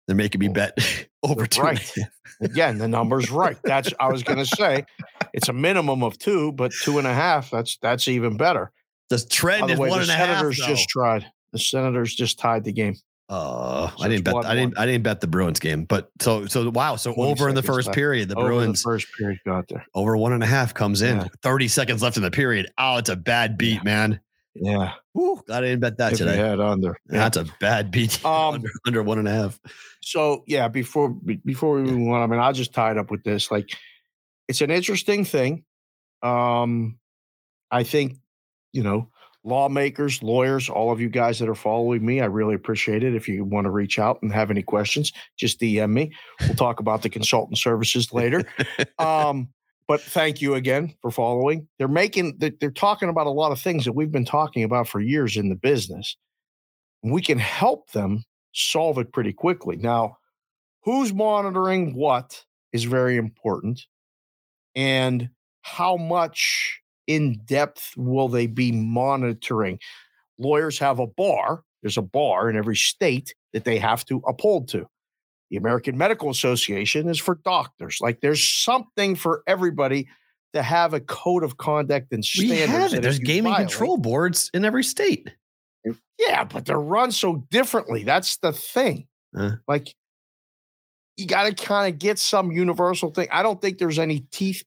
They're making me bet <laughs> over two. right. again, the number's right. That's I was going to say, it's a minimum of two, but two and a half. That's that's even better. The By trend the is way, one the and a half. Senators just tried. The Senators just tied the game. Uh, I didn't bet. I didn't. I didn't bet the Bruins game. But so so wow. So over in the first left. period, the Over Bruins the first period got there. over one and a half comes in. Yeah. Thirty seconds left in the period. Oh, it's a bad beat, Yeah. man. Yeah, Woo, glad I didn't bet that if today. had under. Yeah. That's a bad beat. <laughs> Um, under, under one and a half. So yeah, before before we move on, I mean, I'll just tie it up with this. Like, it's an interesting thing. Um, I think you know, lawmakers, lawyers, all of you guys that are following me, I really appreciate it. If you want to reach out and have any questions, just DM me. We'll talk about the consultant services later. Um, but thank you again for following. They're making they- they're talking about a lot of things that we've been talking about for years in the business. We can help them solve it pretty quickly. Now, who's monitoring what is very important, and how much in depth will they be monitoring? Lawyers have a bar. There's a bar in every state that they have to uphold to. The American Medical Association is for doctors. Like there's something for everybody to have a code of conduct and We standards. have it. There's gaming violate- control boards in every state. Yeah, but they're run so differently. That's the thing. Uh. Like you got to kind of get some universal thing. I don't think there's any teeth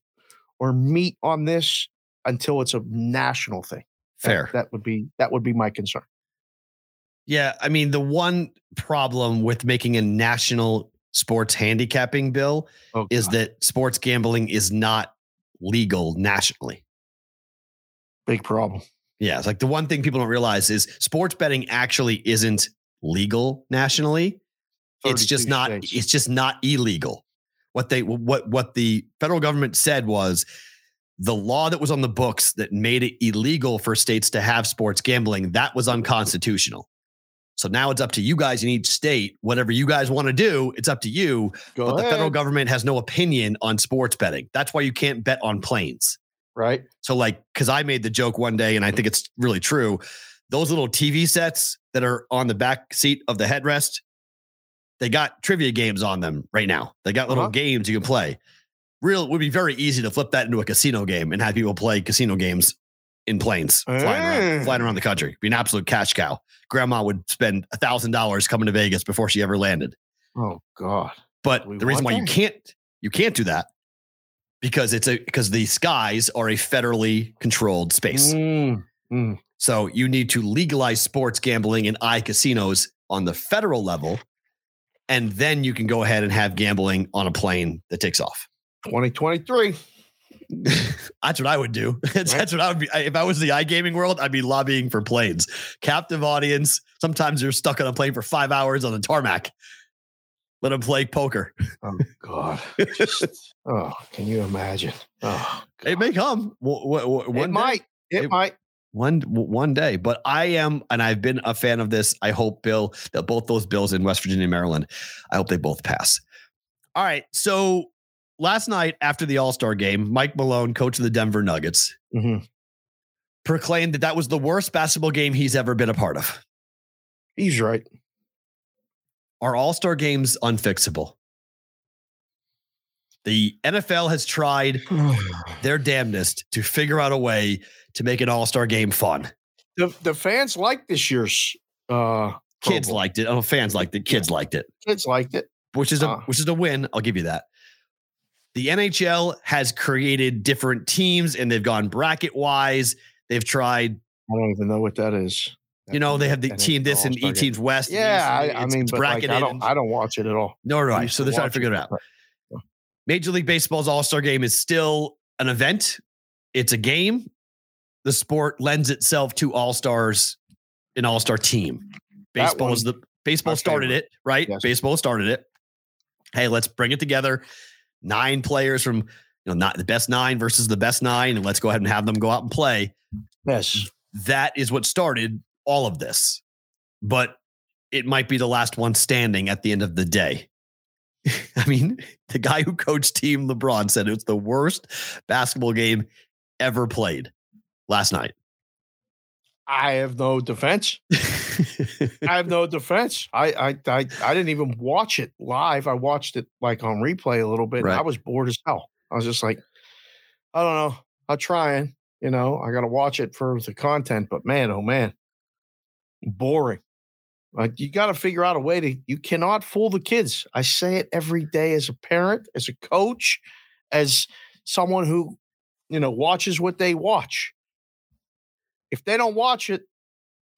or meat on this until it's a national thing. Fair. That, would be that would be my concern. Yeah, I mean the one problem with making a national sports handicapping bill Oh, is that sports gambling is not legal nationally. big problem. Yeah, it's like the one thing people don't realize is sports betting actually isn't legal nationally. It's just not states. it's just not illegal. What they what what the federal government said was the law that was on the books that made it illegal for states to have sports gambling that was unconstitutional. So now it's up to you guys in each state whatever you guys want to do, it's up to you, Go but the federal government has no opinion on sports betting. That's why you can't bet on planes. right? So, like, because I made the joke one day, and I think it's really true. Those little TV sets that are on the back seat of the headrest, they got trivia games on them right now. They got little Uh-huh. games you can play. Real would be very easy to flip that into a casino game and have people play casino games in planes flying, around, Mm. flying around the country. Be an absolute cash cow. Grandma would spend a thousand dollars coming to Vegas before she ever landed. Oh God. But we the reason why want you can't you can't do that because it's a because the skies are a federally controlled space. Mm, mm. So you need to legalize sports gambling in and casinos on the federal level. And then you can go ahead and have gambling on a plane that takes off. 2023. <laughs> That's what I would do. <laughs> That's, that's what I would be. If I was the iGaming world, I'd be lobbying for planes. Captive audience. Sometimes you're stuck on a plane for five hours on the tarmac. Let them play poker. Oh God. Just, <laughs> oh, can you imagine? Oh, It may come. One it might. It, It- might. one one day but i am and i've been a fan of this i hope bill that both those bills in west virginia and maryland i hope they both pass all right so last night after the all-star game mike malone coach of the denver nuggets Mhm. proclaimed that that was the worst basketball game he's ever been a part of He's right. are all-star games unfixable the nfl has tried <sighs> their damnedest to figure out a way to make an all-star game fun the the fans liked this year's uh kids liked it oh fans liked it kids liked it kids liked it. which is a Ah. which is a win. I'll give you that. The NHL has created different teams and they've gone bracket wise. They've tried, I don't even know what that is. you know, they have the That team this and E teams west. and Yeah, east, I, I mean, it's but like, I don't I don't watch it at all. Nor do I I. So they're trying to figure it it, out. Major League Baseball's All Star Game is still an event. It's a game. The sport lends itself to All Stars, an All Star team. That Baseball is the baseball started favorite. it, right? Yes. Baseball started it. Hey, let's bring it together. Nine players from you know not the best nine versus the best nine, and let's go ahead and have them go out and play. Yes. That is what started all of this. But it might be the last one standing at the end of the day. <laughs> I mean, the guy who coached Team LeBron said it's the worst basketball game ever played last night. I have no defense. <laughs> I have no defense. I, I I I didn't even watch it live. I watched it like on replay a little bit. and I was bored as hell. I was just like, I don't know. I'm trying. You know, I got to watch it for the content. But man, oh man, boring. Like you got to figure out a way to. You cannot fool the kids. I say it every day as a parent, as a coach, as someone who, you know, watches what they watch. If they don't watch it,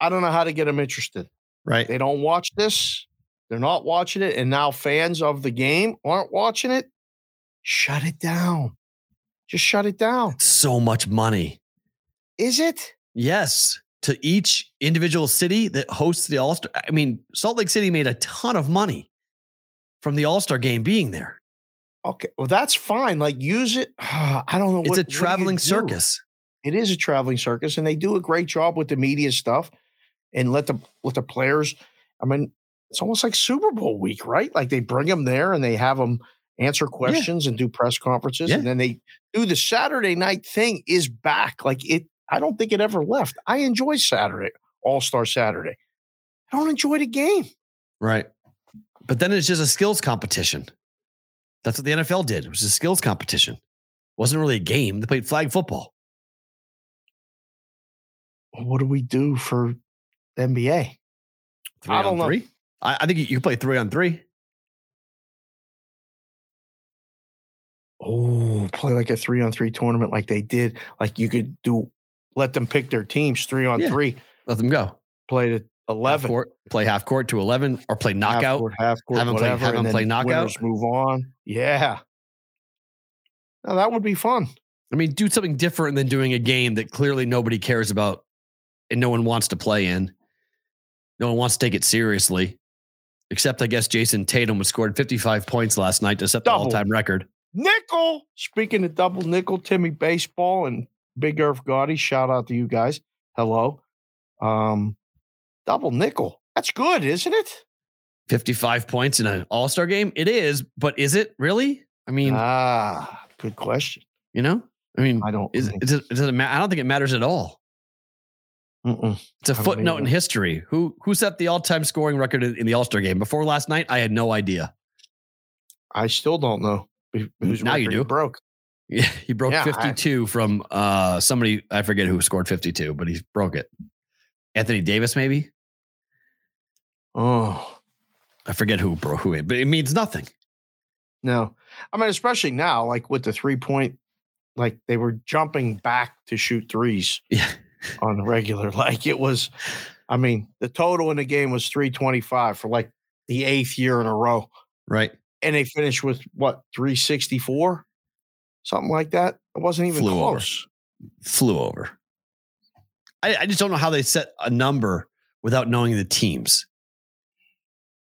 I don't know how to get them interested. right. They don't watch this. They're not watching it. And now fans of the game aren't watching it. Shut it down. Just shut it down. So much money. Is it? Yes. To each individual city that hosts the All Star. I mean, Salt Lake City made a ton of money from the All Star game being there. Okay. Well, that's fine. Like use it. <sighs> I don't know. It's what- a traveling circus. It is a traveling circus, and they do a great job with the media stuff and let the let the players. I mean, it's almost like Super Bowl week, right? Like they bring them there and they have them answer questions and do press conferences, Yeah. and then they do the Saturday night thing is back. Like it, I don't think it ever left. I enjoy Saturday, All Star Saturday. I don't enjoy the game. Right. But then it's just a skills competition. That's what the NFL did. It was a skills competition. It wasn't really a game. They played flag football. What do we do for NBA? Three I on don't know. three. I, I think you, you can play three on three. Oh, play like a three on three tournament like they did. Like you could do, let them pick their teams three on Yeah. three. Let them go. Play to Half 11. court, play half court to 11 or play half knockout. court, half court, Have 'em play- whatever. have 'em and play knockout. move on. Yeah. Now that would be fun. I mean, do something different than doing a game that clearly nobody cares about and no one wants to play in. No one wants to take it seriously. Except, I guess, Jayson Tatum was scored 55 points last night to set the all time record. Nickel. Speaking of double nickel, Timmy Baseball and Big Earth Gotti, shout out to you guys. Hello. Um, double nickel. That's good, isn't it? 55 points in an all star game? It is, but is it really? I mean, ah, good question. you know, I mean, I don't. is, is it, does it ma- I don't think it matters at all. Mm-mm. It's a footnote in history. Who who set the all time scoring record in in the All Star game before last night? I had no idea. I still don't know. whose Now you do. broke. Yeah, he broke Yeah, I- 52 from uh somebody I forget who scored 52, but he broke it. Anthony Davis, maybe. Oh I forget who broke who it, but it means nothing. no, I mean especially now, like with the three point, like they were jumping back to shoot threes Yeah. On the regular. <laughs> Like it was, I mean, the total in the game was three twenty five for like the eighth year in a row, Right. and they finished with what three sixty four, something like that. It wasn't even Flew over. close. Flew over. I, I just don't know how they set a number without knowing the teams.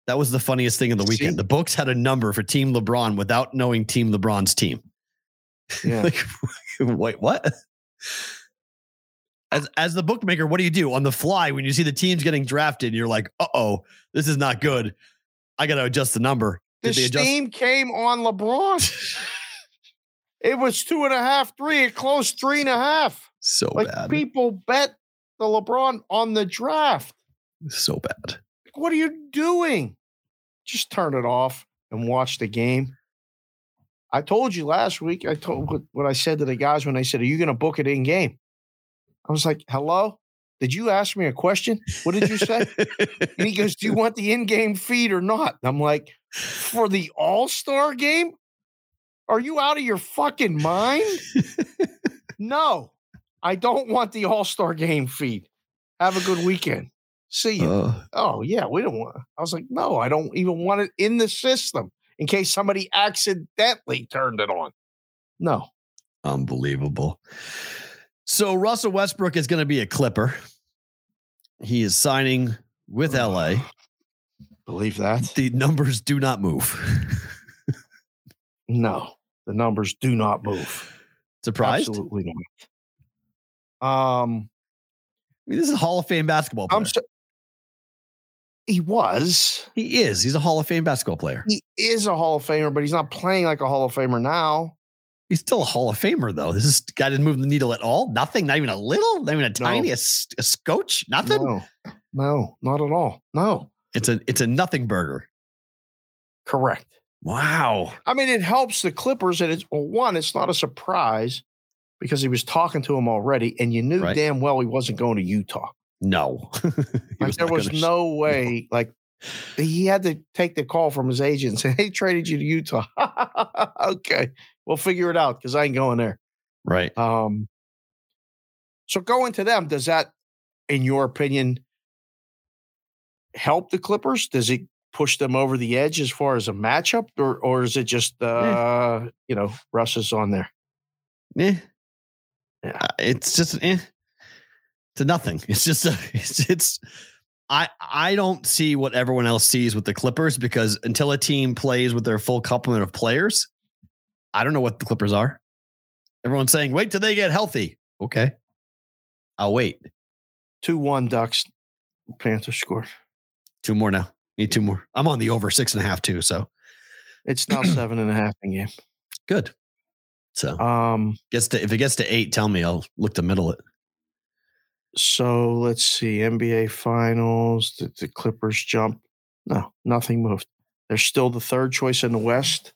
That was the funniest thing of the weekend. See? The books had a number for Team LeBron without knowing Team LeBron's team. <laughs> Yeah. like, <laughs> wait, what? As as the bookmaker, what do you do on the fly when you see the teams getting drafted? You're like, uh oh, this is not good. I got to adjust the number. The Did steam came on LeBron. <laughs> it was two and a half, three. It closed three and a half. So Like bad. people bet the LeBron on the draft. So bad. Like, what are you doing? Just turn it off and watch the game. I told you last week. I told what, what I said to the guys when they said, "Are you going to book it in game?" I was like, "Hello." Did you ask me a question? What did you say? And he goes, Do you want the in game feed or not? And I'm like, For the All Star game? Are you out of your fucking mind? no, I don't want the All Star game feed. Have a good weekend. See you. Uh, oh, yeah, we don't want I was like, No, I don't even want it in the system in case somebody accidentally turned it on. No. Unbelievable. So Russell Westbrook is going to be a Clipper. He is signing with LA. Believe that? The numbers do not move. No, the numbers do not move. Surprised? Absolutely not. Um, I mean, this is a Hall of Fame basketball player. So, he was. he is. He's a Hall of Fame basketball player. He is a Hall of Famer, but he's not playing like a Hall of Famer now. He's still a Hall of Famer, though. This is, guy didn't move the needle at all. Nothing. Not even a little. Not even a tiny. A, s- a scotch. Nothing. No, no, not at all. No, It's a. It's a nothing burger. correct. Wow. I mean, it helps the Clippers, and it's well, one. It's not a surprise because he was talking to him already, and you knew Right. damn well he wasn't going to Utah. No. <laughs> Like, there was no way. Like he had to take the call from his agent and say, "Hey, traded you to Utah." <laughs> okay, we'll figure it out because I ain't going there. Right. Um, so going to them, does that, in your opinion, help the Clippers? Does it push them over the edge as far as a matchup, or or is it just uh, you know Russ is on there? Eh. Yeah. Uh, It's just eh. It's nothing. <laughs> It's just a, it's it's I I don't see what everyone else sees with the Clippers because until a team plays with their full complement of players, I don't know what the Clippers are. Everyone's saying, wait till they get healthy. Okay. I'll wait. Two one Ducks, Panthers scored. Two more now. Need two more. I'm on the over six and a half too. So It's now <clears throat> seven and a half in game. good. So Um, gets to if it gets to eight, tell me. I'll look to middle it. so let's see NBA Finals. Did the Clippers jump? No, nothing moved. They're still the third choice in the West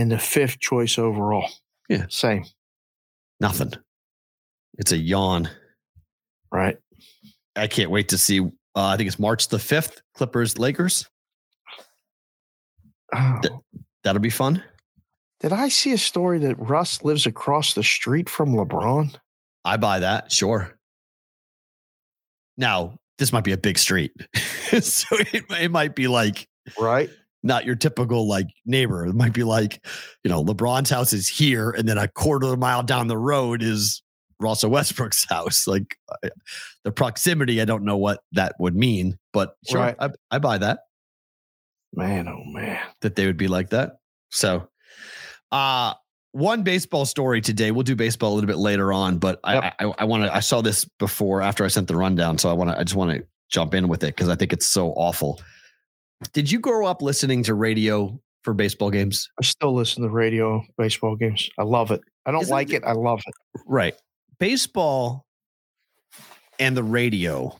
and the fifth choice overall. Yeah. Same, Nothing. It's a yawn. right? I can't wait to see. Uh, I think it's March the fifth. Clippers Lakers. Oh, Th- That'll be fun. did I see a story that Russ lives across the street from LeBron? I buy that. Sure. Now this might be a big street, <laughs> so it, it might be like Right. Not your typical like neighbor. It might be like, you know, LeBron's house is here, and then a quarter of a mile down the road is Russell Westbrook's <laughs> house. Like the proximity, I don't know what that would mean, but sure, Right. I, I buy that. Man, oh man. that they would be like that. So, uh, one baseball story today. We'll do baseball a little bit later on, but Yep. I, I, I want to. I saw this before after I sent the rundown, so I want to. I just want to jump in with it because I think it's so awful. Did you grow up listening to radio for baseball games? I still listen to radio baseball games. I love it. I don't Isn't like it-. I love it. Right. Baseball and the radio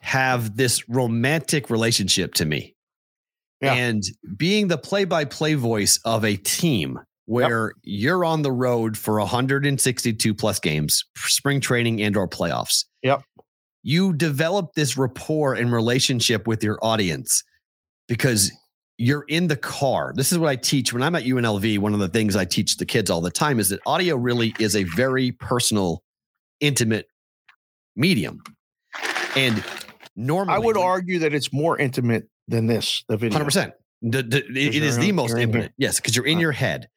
have this romantic relationship to me. Yeah. And being the play by play voice of a team where you're on the road for 162 plus games, spring training and or playoffs. Yep. You develop this rapport and relationship with your audience because you're in the car. This is what I teach when I'm at UNLV. One of the things I teach the kids all the time is that audio really is a very personal, intimate medium. And normally, I would argue that it's more intimate than this, the video. Hundred percent. It is the, it- it you're is the in- most intimate. Yes, because you're in Right. your head.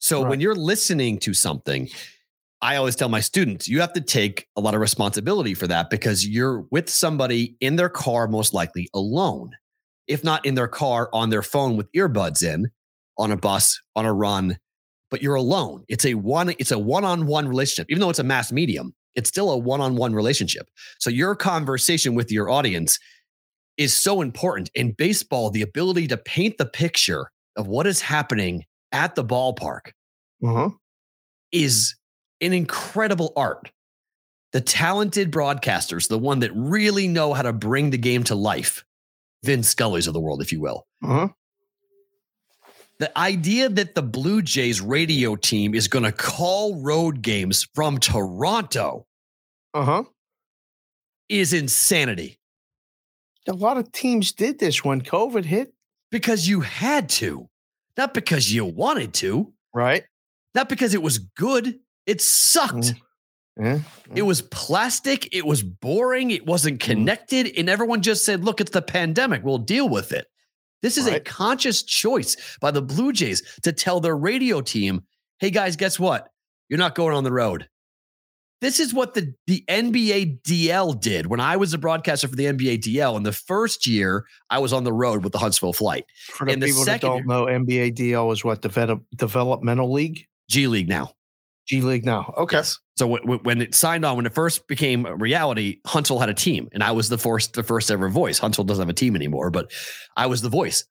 So when you're listening to something, I always tell my students, you have to take a lot of responsibility for that because you're with somebody in their car, most likely alone, if not in their car on their phone with earbuds in, on a bus, on a run, but you're alone. It's a one, it's a one-on-one relationship. Even though it's a mass medium, it's still a one-on-one relationship. So your conversation with your audience is so important in baseball the ability to paint the picture of what is happening at the ballpark Uh-huh. is an incredible art the talented broadcasters the one that really know how to bring the game to life Vin Scully's of the world if you will Uh-huh. the idea that the Blue Jays radio team is going to call road games from Toronto Uh-huh. is insanity A lot of teams did this when COVID hit, because you had to not because you wanted to right? not because it was good. It sucked. Mm. Yeah. It was plastic. It was boring. It wasn't Mm. connected. And everyone just said, look, it's the pandemic. We'll deal with it. This is a conscious choice by the Blue Jays to tell their radio team, hey, guys, guess what? You're not going on the road. This is what the, the NBA DL did when I was a broadcaster for the NBA DL. In the first year, I was on the road with the Huntsville flight, For the in the people that second don't know, NBA DL is what develop, developmental league, G League now. G League now. Okay. So w- w- when it signed on, when it first became a reality, Huntsville had a team, and I was the first, the first ever voice. Huntsville doesn't have a team anymore, but I was the voice.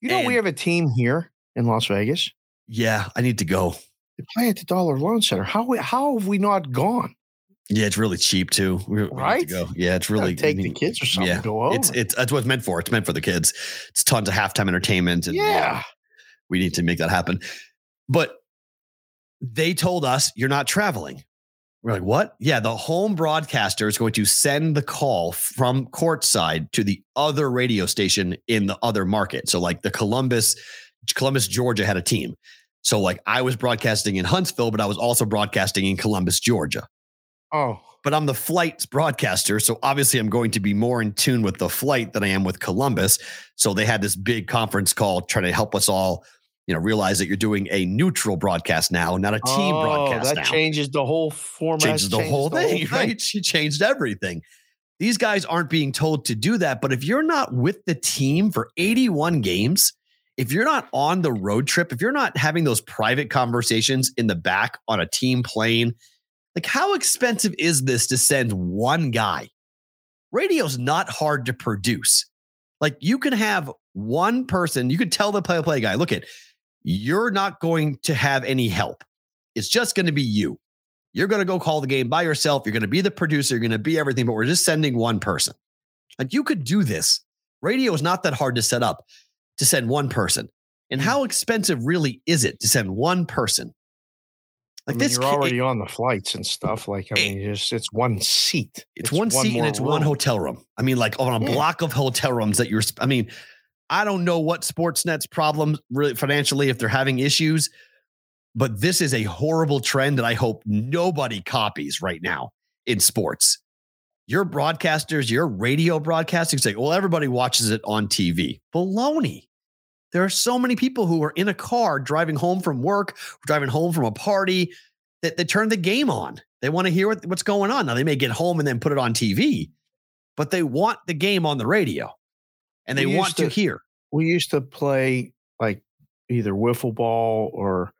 You know, we have a team here in Las Vegas. Yeah, I need to go. They play at the Dollar Loan Center. How how have we not gone? Yeah, it's really cheap too. We, we to Right? go. Yeah, it's really take I the kids or something. Yeah, go over. it's it's that's what it's meant for. It's meant for the kids. It's tons of halftime entertainment, and yeah. we need to make that happen. But they told us you're not traveling. We're like, what? Yeah, the home broadcaster is going to send the call from courtside to the other radio station in the other market. So, like the Columbus, Columbus, Georgia had a team. So, like I was broadcasting in Huntsville, but I was also broadcasting in Columbus, Georgia. Oh, But I'm the flight broadcaster. So obviously I'm going to be more in tune with the flight than I am with Columbus. So they had this big conference call trying to help us all, you know, realize that you're doing a neutral broadcast now, not a team oh, broadcast that now. changes the whole format. changes the whole <laughs> thing, right? She changed everything. These guys aren't being told to do that. But if you're not with the team for 81 games, if you're not on the road trip, if you're not having those private conversations in the back on a team plane, like how expensive is this to send one guy? Radio's not hard to produce. Like you can have one person, you could tell the play play guy, look at, you're not going to have any help. It's just going to be you. You're going to go call the game by yourself. You're going to be the producer. You're going to be everything, but we're just sending one person. Like you could do this. Radio is not that hard to set up to send one person. And how expensive really is it to send one person? Like Like this, this, you're already on the flights and stuff. Like I Eh. mean, just it's one seat. it's, one seat more and it's one hotel room. I mean, like on a Yeah. block of hotel rooms that you're. I mean, I don't know what Sportsnet's problem really financially if they're having issues, but this is a horrible trend that I hope nobody copies right now in sports. Your broadcasters, your radio broadcasting say, well, everybody watches it on TV. Baloney. There are so many people who are in a car driving home from work, driving home from a party that they turn the game on. They want to hear what, what's going on. Now they may get home and then put it on TV, but they want the game on the radio and they want to to- hear. we used to play like either wiffle ball or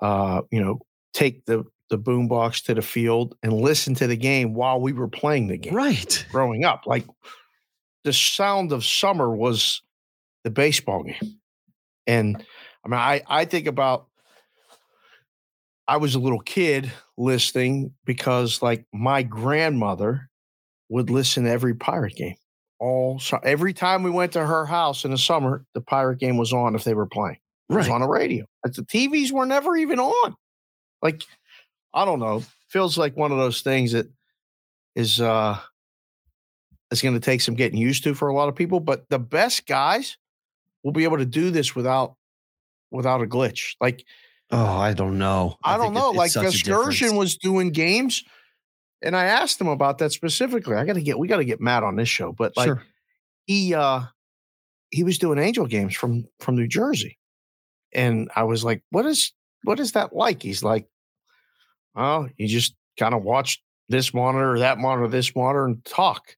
uh, you know, take the the boombox to the field and listen to the game while we were playing the game. Right. Growing up, like the sound of summer was the baseball game, and I mean, I I think about. I was a little kid listening because, like, my grandmother would listen to every pirate game all every time we went to her house in the summer, the pirate game was on if they were playing. It was on the radio. The TVs were never even on. Like, I don't know. Feels like one of those things that is uh is going to take some getting used to for a lot of people. But the best guys will be able to do this without without a glitch. Like Oh, I don't know. I, don't think it- know. like Vasgersian was doing games, and I asked him about that specifically. I got to get we got to get Matt on this show, but like sure. he uh he was doing angel games from from New Jersey, and I was like, "What is what is that like?" He's like, "Oh, you just kind of watch this monitor, that monitor, this monitor, and talk."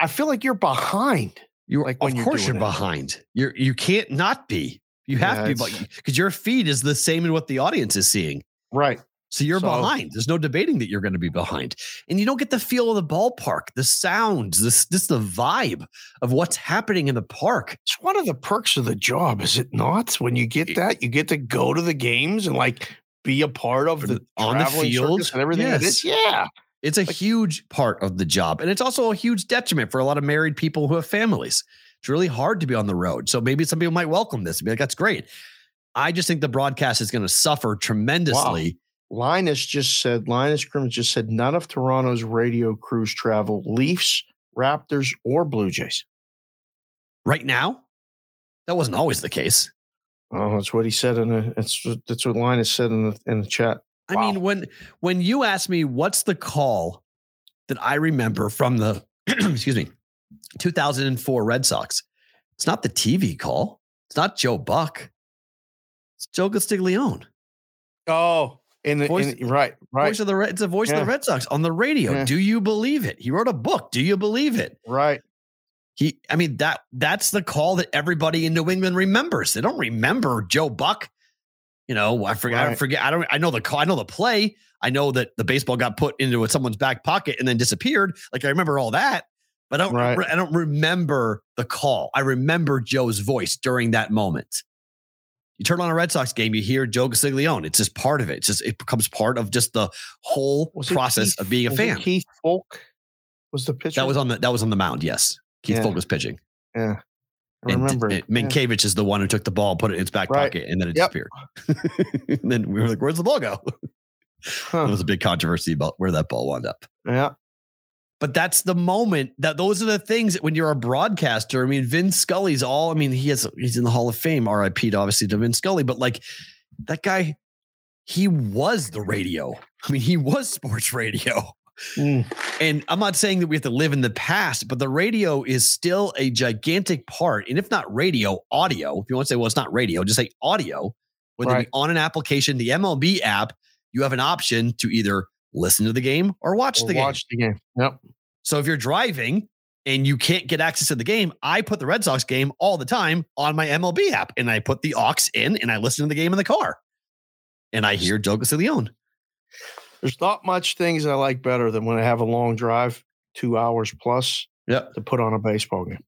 I feel like you're behind. You're like when of you're course you're behind. You're you can't not be. You have Yeah, to be because your feed is the same in what the audience is seeing. Right. So you're So- behind. There's no debating that you're going to be behind, and you don't get the feel of the ballpark, the sounds, this this the vibe of what's happening in the park. It's one of the perks of the job, is it not? When you get that, you get to go to the games and like be a part of the On the field, and everything. it is. Yeah. It's a huge part of the job, and it's also a huge detriment for a lot of married people who have families. It's really hard to be on the road. So maybe some people might welcome this and be like, "That's great." I just think the broadcast is going to suffer tremendously. Linus just said, Linus Crimmins just said, none of Toronto's radio crews travel Leafs, Raptors, or Blue Jays. right now. That wasn't always the case. Oh, that's what he said in the. That's that's what Linus said in the in the chat. I Wow. mean, when when you ask me what's the call that I remember from the <clears throat> excuse me, 2004 Red Sox, it's not the TV call. It's not Joe Buck. It's Joe Castiglione. Oh, in the Voice- in, right, right, Voice of the Red, it's a voice of the Red Sox on the radio. Yeah. Do you believe it? He wrote a book. Do you believe it? right. He, I mean, that that's the call that everybody in New England remembers. They don't remember Joe Buck. You know, I forget, I forget. I don't. I know the call. I know the play. I know that the baseball got put into someone's back pocket and then disappeared. Like I remember all that, but I don't. Right. I don't remember the call. I remember Joe's voice during that moment. You turn on a Red Sox game, you hear Joe Castiglione. It's just part of it. It's just it becomes part of just the whole Was process Keith- of being a fan. Keith Foulke was the pitcher. That was on the that was on the mound. Yes, Keith Yeah. Foulke was pitching. yeah. I remember. d- it. and Mientkiewicz is the one who took the ball, put it in his back Right. pocket, and then it Yep. disappeared. <laughs> and then we were like, "Where's the ball go?" <laughs> Huh. There was a big controversy about where that ball wound up. Yeah. But that's the moment that those are the things that when you're a broadcaster. I mean, Vin Scully's all. I mean, he has he's in the Hall of Fame. R.I.P. obviously to Vin Scully, but like that guy, he was the radio. I mean, he was sports radio. Mm. And I'm not saying that we have to live in the past, but the radio is still a gigantic part. And if not radio, audio. If you want to say, well, it's not radio, just say audio. Whether it Right. be on an application, the MLB app, you have an option to either listen to the game or watch Or the game. watch the game. Yep. So if you're driving and you can't get access to the game, I put the Red Sox game all the time on my MLB app and I put the aux in and I listen to the game in the car. And I hear Joe Castiglione. There's not much things I like better than when I have a long drive, two hours plus, Yep. to put on a baseball game.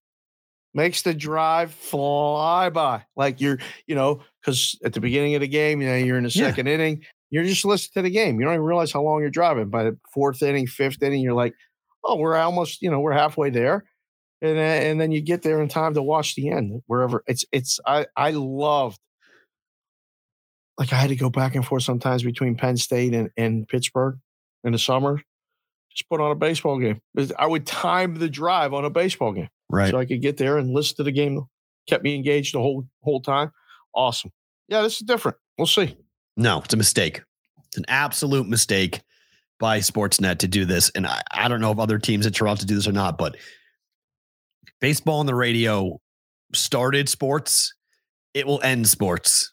Makes the drive fly by. Like you're, you know, because at the beginning of the game, you know, you're in the Yeah. second inning, you're just listening to the game. You don't even realize how long you're driving. By the fourth inning, fifth inning, you're like, oh, we're almost, you know, we're halfway there. And then, and then you get there in time to watch the end wherever it's it's I I loved like I had to go back and forth sometimes between Penn State and, and Pittsburgh in the summer. Just put on a baseball game. I would time the drive on a baseball game Right. so I could get there and listen to the game. Kept me engaged the whole whole time. Awesome. Yeah, this is different. We'll see. No, it's a mistake. It's an absolute mistake by Sportsnet to do this. And I, I don't know if other teams in Toronto do this or not, but baseball on the radio started sports. It will end sports.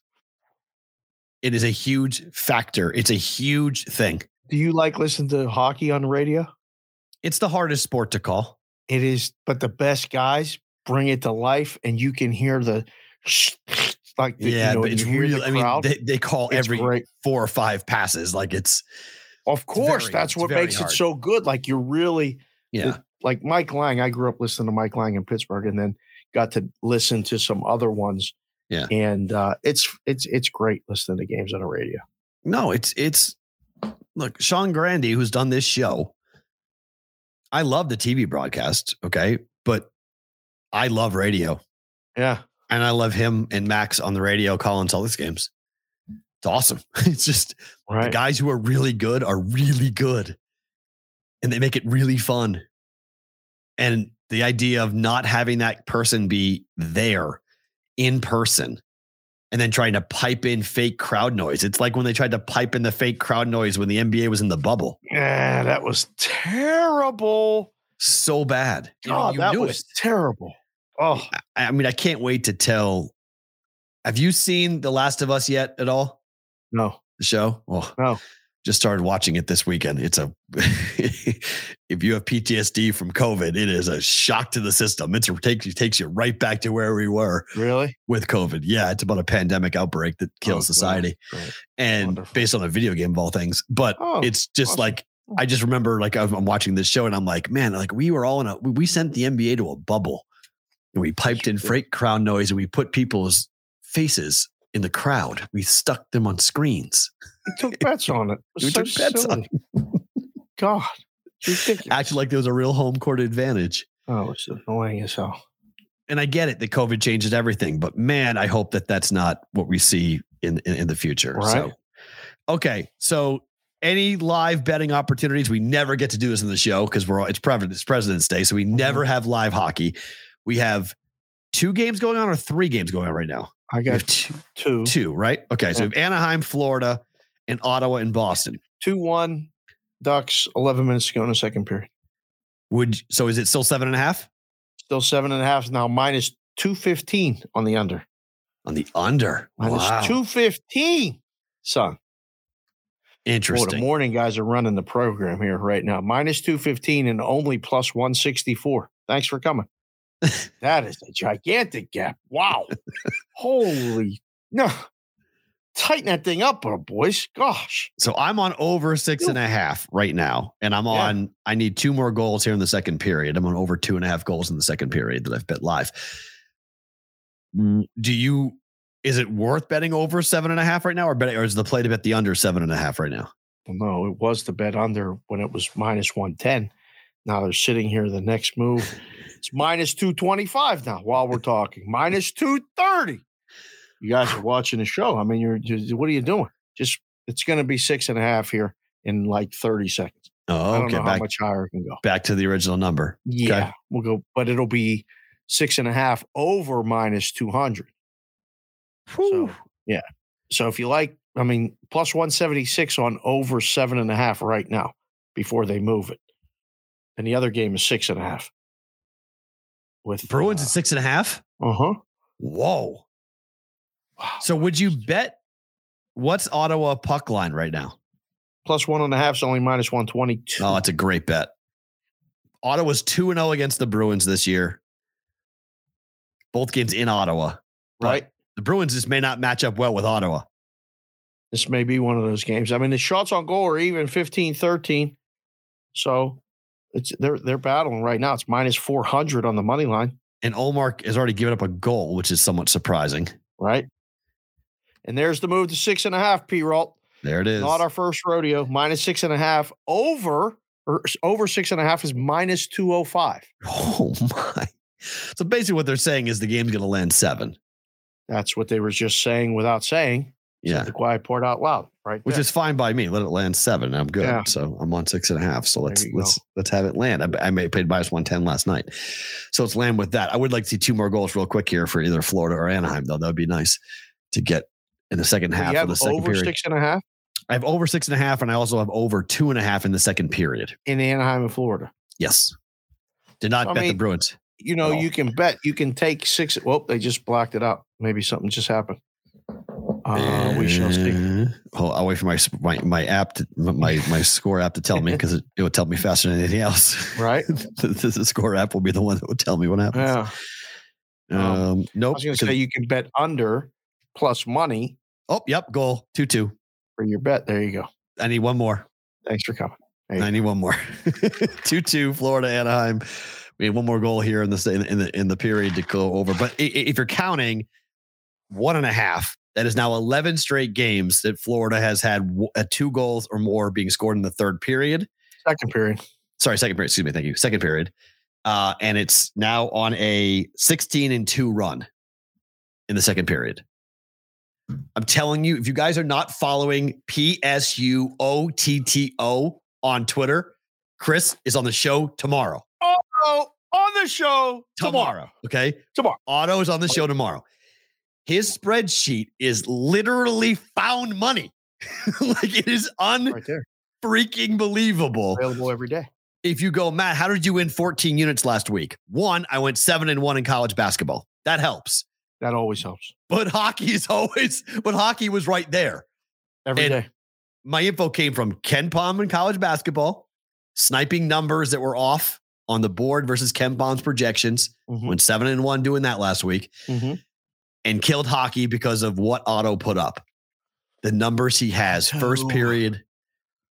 It is a huge factor. It's a huge thing. Do you like listening to hockey on the radio? It's the hardest sport to call. It is, but the best guys bring it to life, and you can hear the like. The, yeah, you know, but it's real. I mean, they, they call every great. four or five passes like it's Of course, very- that's what makes hard. it so good. Like you're really yeah. like Mike Lange. I grew up listening to Mike Lange in Pittsburgh, and then got to listen to some other ones. Yeah. and uh, it's it's it's great listening to games on the radio. No, it's it's look, Sean Grande, who's done this show. I love the TV broadcast. Okay. But I love radio Yeah. And I love him and Max on the radio calling Celtics games. It's awesome. <laughs> It's just the guys who are really good are really good and they make it really fun. And the idea of not having that person be there in person and then trying to pipe in fake crowd noise. It's like when they tried to pipe in the fake crowd noise when the NBA was in the bubble. Yeah, that was terrible. So bad. You, God, you that knew was it. terrible. Oh, I I mean, I can't wait to tell. Have you seen The Last of Us yet at all? no. The show? Oh, No. Just started watching it this weekend. It's a, <laughs> if you have PTSD from COVID, it is a shock to the system. It's, it takes, it takes you right back to where we were Really? with COVID. Yeah, it's about a pandemic outbreak that kills Oh, society Right. and Wonderful. based on a video game of all things. But Oh, it's just awesome. like, I just remember like I'm watching this show and I'm like, man, like we were all in a, we sent the NBA to a bubble and we piped in freight crowd noise and we put people's faces in the crowd. We stuck them on screens. We took bets on it. It <laughs> We so took bets on silly. God. Ridiculous. Acted like there was a real home court advantage. oh, it's annoying as hell. And I get it that COVID changes everything, but man, I hope that that's not what we see in in, in the future. So, Right. okay, so any live betting opportunities? We never get to do this in the show because we're all it's President it's President's Day, so we never Mm-hmm. have live hockey. We have two games going on or three games going on right now. I We got two. Two, right? Okay, so we have Anaheim, Florida, and Ottawa and Boston. two, one. Ducks. Eleven minutes to go in the second period. Would so is it still seven and a half Still seven and a half now. Minus two fifteen on the under. on the under? Minus Wow. two fifteen. Son. Boy, the Interesting. morning guys are running the program here right now. Minus 215 and only plus 164. Thanks for coming. That is a gigantic gap. Wow. Holy no. Tighten that thing up, uh, boys. Gosh. So I'm on over six and a half right now. And I'm Yeah. on, I need two more goals here in the second period. I'm on over two and a half goals in the second period that I've bet live. Mm, Do you, is it worth betting over seven and a half right now or bet, or is the play to bet the under seven and a half right now? Well, no, it was the bet under when it was minus 110. Now they're sitting here. The next move, it's minus 225 now while we're talking. minus 230. You guys are watching the show. I mean, you're, you what are you doing? Just, it's going to be six and a half here in like 30 seconds. Oh, okay. Back, much higher it can go. back to the original number. Yeah, we'll go, but it'll be six and a half over minus 200. So, yeah. So if you like, I mean, plus 176 on over seven and a half right now before they move it. And the other game is six and a half. With Bruins at six and a half. Uh huh. Whoa. Wow. So would you bet what's Ottawa puck line right now? Plus one and a half is only minus 122. Oh, that's a great bet. Ottawa's 2 0 against the Bruins this year. Both games in Ottawa. right. The Bruins just may not match up well with Ottawa. This may be one of those games. I mean, the shots on goal are even 15 13. So it's they're they're battling right now. It's minus 400 on the money line. And Ullmark has already given up a goal, which is somewhat surprising. right? And there's the move to six and a half, P. Rolt. There it is. Not our first rodeo. Minus six and a half over or over six and a half is minus 205. <laughs> oh, my. So basically, what they're saying is the game's going to land seven. That's what they were just saying without saying. Yeah. The quiet part out loud, right? Which is fine by me. Let it land seven. I'm good. Yeah. So I'm on six and a half. So let's let's let's have it land. I, I may have paid minus one ten last night. So let's land with that. I would like to see two more goals real quick here for either Florida or Anaheim, though. That would be nice to get in the second half of the second over period. six and a half I have over six and a half, and I also have over two and a half in the second period. in Anaheim and Florida. Yes. Did not I bet the mean, Bruins. You know, you can bet you can take six. Well, they just blocked it out. Maybe something just happened. Uh, we shall see. Hold, I'll wait for my my my app to my my score app to tell me because it, it will tell me faster than anything else. <laughs> Right? the, the score app will be the one that will tell me what happens. Yeah. Um, Um, I was going to say you can bet under plus money oh, yep. Goal two two. for your bet. There you go. I need one more. Thanks for coming. I need one more. <laughs> two two. Florida Anaheim. We need one more goal here in the in the in the, period to go over. But if you're counting one and a half, that is now 11 straight games that Florida has had w- uh, two goals or more being scored in the third period. Second period. sorry, second period. Excuse me. Thank you. Second period. Uh, and it's now on a 16 and two run in the second period. I'm telling you, if you guys are not following PSUOTTO on Twitter, Chris is on the show tomorrow. Oh, on the show Tomorrow. Okay. Tomorrow. Otto is on the show tomorrow. His spreadsheet is literally found money. <laughs> like it is Right there. unfreaking believable. Available every day. If you go, Matt, how did you win 14 units last week? One, I went seven and one in college basketball. That helps. That always helps. But hockey is <laughs> always, but hockey was right there. Every And- day. My info came from KenPom in college basketball, sniping numbers that were off on the board versus KenPom's projections. Mhm. Went seven and one doing that last week. Mhm. And killed hockey because of what Otto put up. The numbers he has, first period,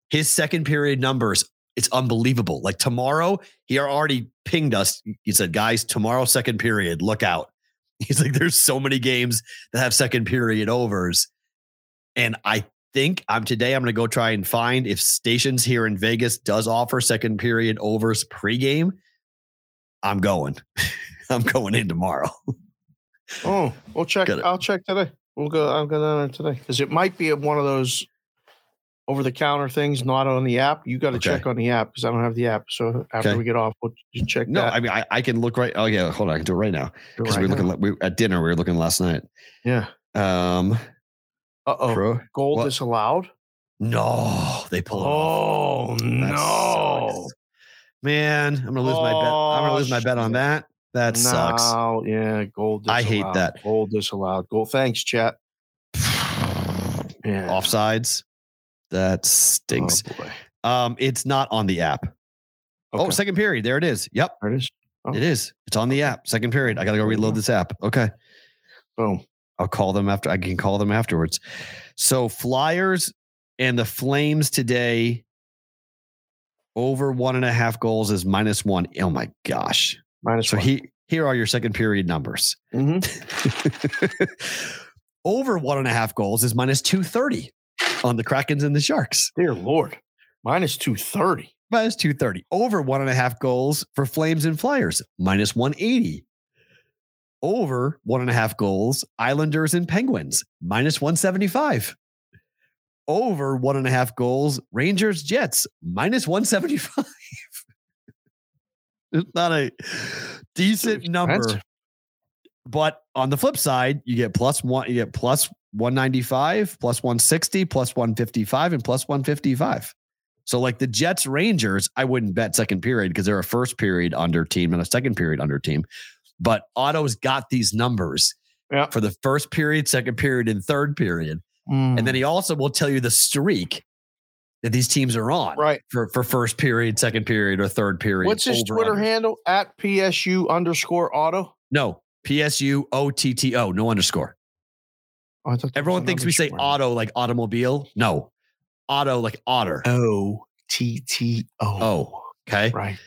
his second period numbers, it's unbelievable. Like tomorrow, he already pinged us. He said, guys, tomorrow, second period, look out. <laughs> He's like, there's so many games that have second period overs. And I think I'm today, I'm going to go try and find if stations here in Vegas does offer second period overs pregame. I'm going. <laughs> I'm going in tomorrow. <laughs> Oh, we'll check. I'll check today. We'll go. I'll go down there today because it might be one of those over the counter things, not on the app. You got to Okay. check on the app because I don't have the app. So after Okay. we get off, we'll check No, that. I mean I, I can look right. Oh yeah, hold on, I can do it right now because right we were now. looking. We, at dinner, we were looking last night. Yeah. Um, Uh oh. Gold what? disallowed. No, they pull it off. Oh That no. Man, I'm gonna lose my bet. I'm gonna Oh, lose my bet on shit. That. That sucks. No, yeah, gold. Disallowed. I hate that. Gold disallowed. Gold. Thanks, chat. <sighs> Yeah. Offsides. That stinks. Oh. Um, it's not on the app. Oh, second period. There it is. Yep, there it is. Oh. it is. It's on the app. Second period. I gotta go reload this app. Okay. Boom. I'll call them after I can call them afterwards. So Flyers and the Flames today over one and a half goals is minus one. Oh my gosh. Minus So one. he here are your second period numbers. Mhm. <laughs> over one and a half goals is minus 230 on the Krakens and the Sharks. Dear Lord. Minus 230. Minus 230. Over one and a half goals for Flames and Flyers, minus 180. Over one and a half goals, Islanders and Penguins, minus 175. Over one and a half goals, Rangers Jets, minus 175. It's not a decent number. But on the flip side, you get plus one, you get plus 195, plus 160, plus 155, and plus 155. So, like the Jets Rangers, I wouldn't bet second period because they're a first period under team and a second period under team. But Otto's got these numbers Yeah. for the first period, second period, and third period. Mm. And then he also will tell you the streak that these teams are on right. for, for first period, second period, or third period. What's his Twitter under. handle? At PSU underscore auto. No, PSU OTTO, no underscore. Oh, I thought there was Everyone thinks we say underscore. auto like automobile. No, auto like otter. O T T O. Oh, okay. Right.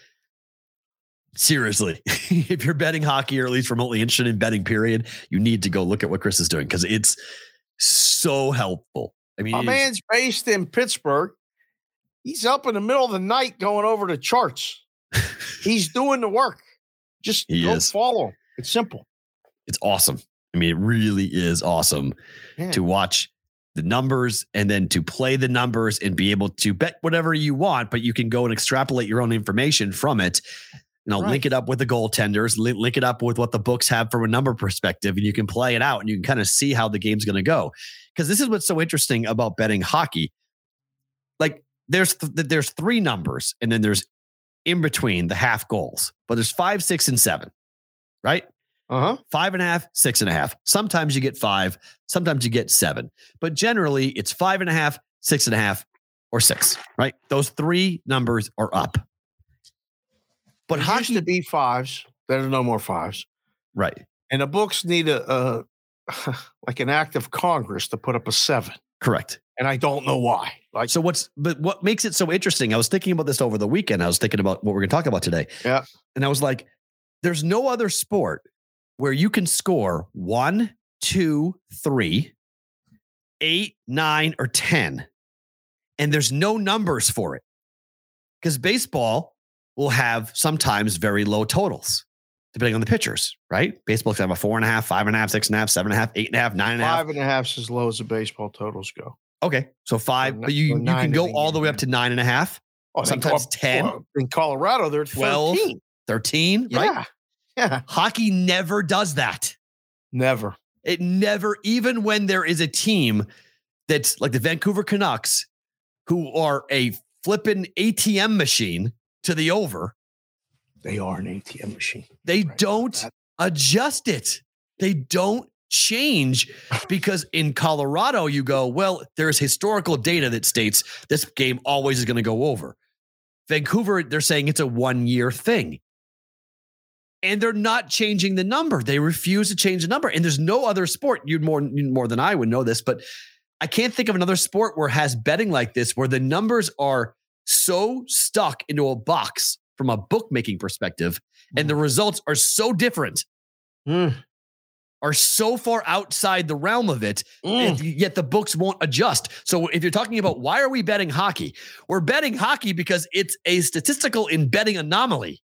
Seriously, <laughs> if you're betting hockey or at least remotely interested in betting, period, you need to go look at what Chris is doing because it's so helpful. I mean, My man's based in Pittsburgh. He's up in the middle of the night going over the charts. <laughs> He's doing the work. Just He go is. follow him. It's simple. it's awesome. I mean, it really is awesome Yeah. to watch the numbers and then to play the numbers and be able to bet whatever you want, but you can go and extrapolate your own information from it. You know, link Right. it up with the goaltenders, li- link it up with what the books have from a number perspective, and you can play it out and you can kind of see how the game's going to go. Because this is what's so interesting about betting hockey. There's th- there's three numbers, and then there's in between the half goals, but there's five, six, and seven, right? Uh huh. five and a half, six and a half. Sometimes you get five, sometimes you get seven, but generally it's five and a half, six and a half, or six, right? Those three numbers are up. But There hockey, used to be fives. There's no more fives. right? And the books need a, uh <laughs> like an act of Congress to put up a seven. Correct. And I don't know why. Like, So what's but what makes it so interesting? I was thinking about this over the weekend. I was thinking about what we're going to talk about today. Yeah. And I was like, there's no other sport where you can score one, two, three, eight, nine, or 10, and there's no numbers for it. Because baseball, will have sometimes very low totals, depending on the pitchers, right? Baseball can have a four and a half, five and a half, six and a half, seven and a half, eight and a half, nine and a half. Five and a half is as low as the baseball totals go. Okay. So five, but you, you can go all the way up to nine and a half, Oh, Sometimes up- 10. well, in Colorado, they're 12, 13. 13, right? Yeah. Yeah. Hockey never does that. Never. It never, even when there is a team that's like the Vancouver Canucks, who are a flippin' ATM machine to the over, They are an ATM machine. they Right. don't That- adjust it. They don't change because in Colorado, you go, well, there's historical data that states this game always is going to go over. Vancouver, they're saying it's a one year thing. And they're not changing the number. They refuse to change the number. And there's no other sport, you'd more, more than I would know this, but I can't think of another sport where has betting like this, where the numbers are so stuck into a box from a bookmaking perspective, and the results are so different Mm. Are so far outside the realm of it, Mm. and yet the books won't adjust. So if you're talking about why are we betting hockey, we're betting hockey because it's a statistical in betting anomaly.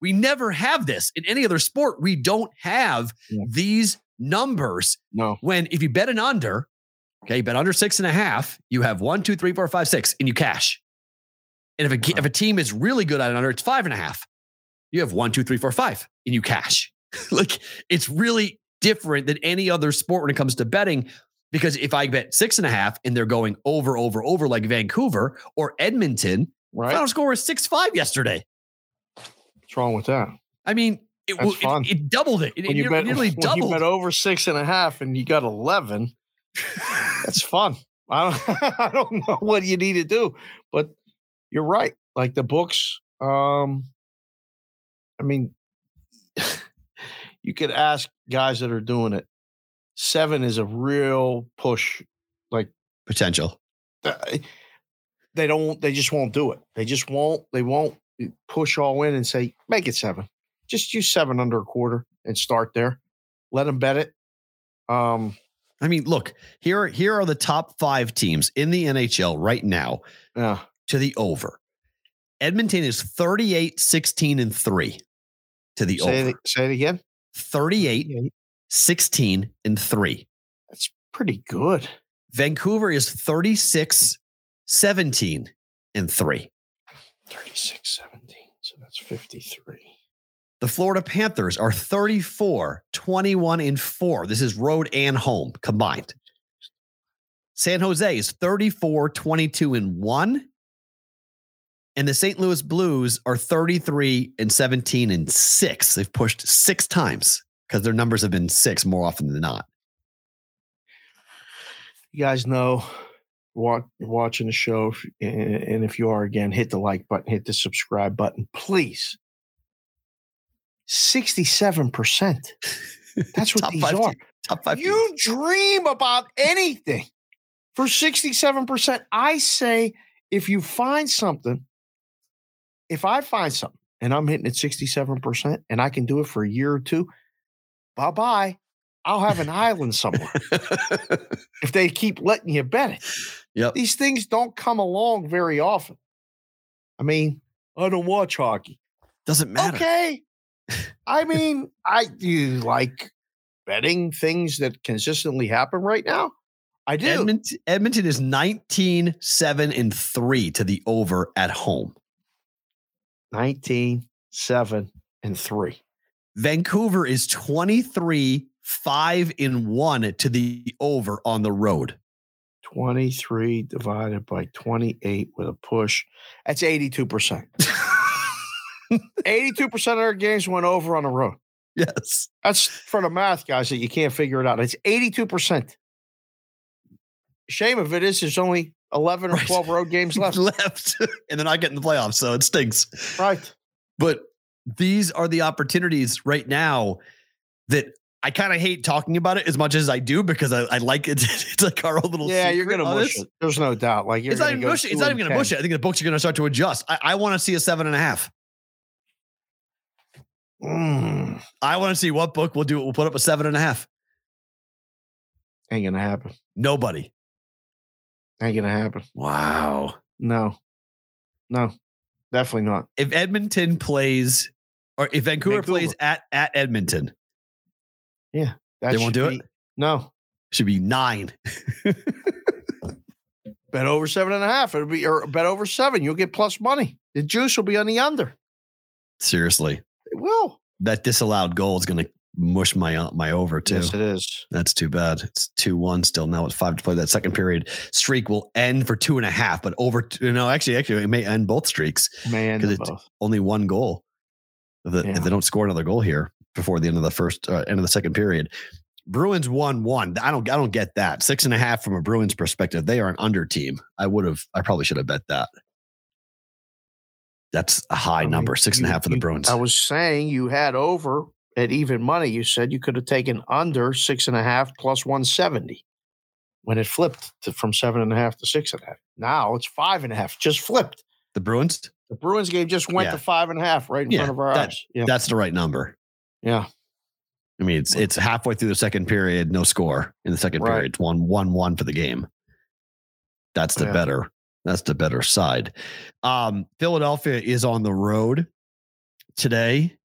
We never have this in any other sport. We don't have Yeah. these numbers. No. When if you bet an under, okay, you bet under six and a half, you have one, two, three, four, five, six, and you cash. And if a, Uh-huh. if a team is really good at an under, it's five and a half. You have one, two, three, four, five, and you cash. <laughs> like it's really different than any other sport when it comes to betting. Because if I bet six and a half and they're going over, over, over like Vancouver or Edmonton, Right. final score was six five yesterday. What's wrong with that? I mean, it, it, it doubled it. It, When you it bet, nearly <laughs> when you doubled. bet over six and a half and you got 11, that's <laughs> fun. I don't, <laughs> I don't know what you need to do, but you're right. Like the books, um, I mean, you could ask guys that are doing it. Seven is a real push. Like Potential. uh, they don't, they just won't do it. They just won't, they won't push all in and say, make it seven. Just use seven under a quarter and start there. Let them bet it. Um, I mean, look, here, here are the top five teams in the NHL right now yeah. to the over. Edmonton is 38, 16, and 3 to the Say over. it, say it again. 38, 16, and 3. That's pretty good. Vancouver is 36, 17, and 3. 36 17. So that's 53. The Florida Panthers are 34, 21, and 4. This is road and home combined. San Jose is 34, 22, and 1. And the St. Louis Blues are 33 and 17 and 6. They've pushed six times because their numbers have been six more often than not. You guys know what watching the show. And if you are again, hit the like button, hit the subscribe button, please. 67%. That's what Top these five are. Top five. You teams. dream about anything for 67%. I say if you find something, if I find something and I'm hitting at 67% and I can do it for a year or two, bye bye. I'll have an island somewhere if they keep letting you bet it. yep. These things don't come along very often. I mean, I don't watch hockey. Doesn't matter. Okay. I mean, I do like betting things that consistently happen right now. I do. Edmonton, Edmonton is 19, 7, and 3 to the over at home. 19, 7, and 3. Vancouver is 23, 5 and 1 to the over on the road. 23 divided by 28 with a push. That's 82%. 82% <laughs> of their games went over on the road. Yes. That's for the math guys that you can't figure it out. It's 82%. Shame of it is there's only 11 or Right. 12 road games <laughs> left. Left. <laughs> and they're not getting the playoffs, so it stinks. right. But these are the opportunities right now that I kind of hate talking about it as much as I do because I, I like it. <laughs> it's like our own little Yeah, you're going to on mush it. There's no doubt. Like you're It's not even mush. It's not even going to 10. mush it. I think the books are going to start to adjust. I, I want to see a seven and a half. Mm, I want to see what book will do it. We'll put up a seven and a half. ain't gonna happen. Nobody. Ain't gonna happen. Wow. No, no. definitely not. If Edmonton plays, or if Vancouver, Vancouver. plays at at Edmonton, That They won't do be- it? No. should be nine. <laughs> Bet over seven and a half. It'll be or bet over seven. You'll get plus money. The juice will be on the under. Seriously, It will. that disallowed goal is going to mush my uh, my over too. Yes, it is. That's too bad. It's two one still now. It's five to play. That second period streak will end for two and a half, but over. Two, no, actually, actually, it may end both streaks. Man, 'Cause the it's- both. Only one goal. If, the- if they don't score another goal here before the end of the first uh, end of the second period, Bruins one one. I don't. I don't get that. Six and a half from a Bruins perspective. They are an under team. I would have. I probably should have bet that. That's a high I mean, number. Six and a half for the Bruins. I was saying you had over at even money. You said you could have taken under six and a half plus 170 when it flipped to, from seven and a half to six and a half. Now it's five and a half, just flipped. the Bruins. The Bruins game just went Yeah. to five and a half right in Yeah, front of our that- eyes. Yeah. That's the right number. Yeah. I mean, it's it's halfway through the second period, no score in the second Right. period. It's one one one for the game. That's the Yeah. better. That's the better side. Um, Philadelphia is on the road today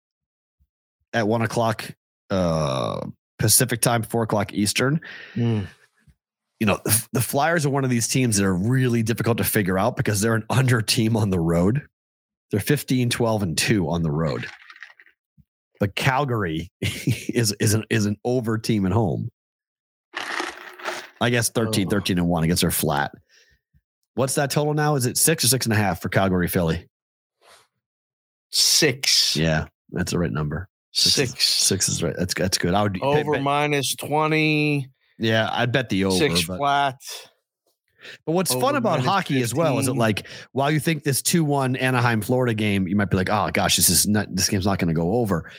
at one o'clock uh, Pacific time, four o'clock Eastern. Mm. You know, the, Flyers are one of these teams that are really difficult to figure out because they're an under team on the road. They're 15, 12, and 2 on the road. But Calgary <laughs> is is an is an over team at home. I guess 13, Oh. 13 and 1 against their flat. What's that total now? Is it six or six and a half for Calgary Philly? Six. Yeah, that's the right number. Six. Six. Six is right. That's that's good. I would Over bet- minus 20, yeah, I'd bet the over. six but, flat. but what's fun about hockey as well is that 15. like while you think this two one Anaheim Florida game, you might be like, oh gosh, this is not this game's not going to go over.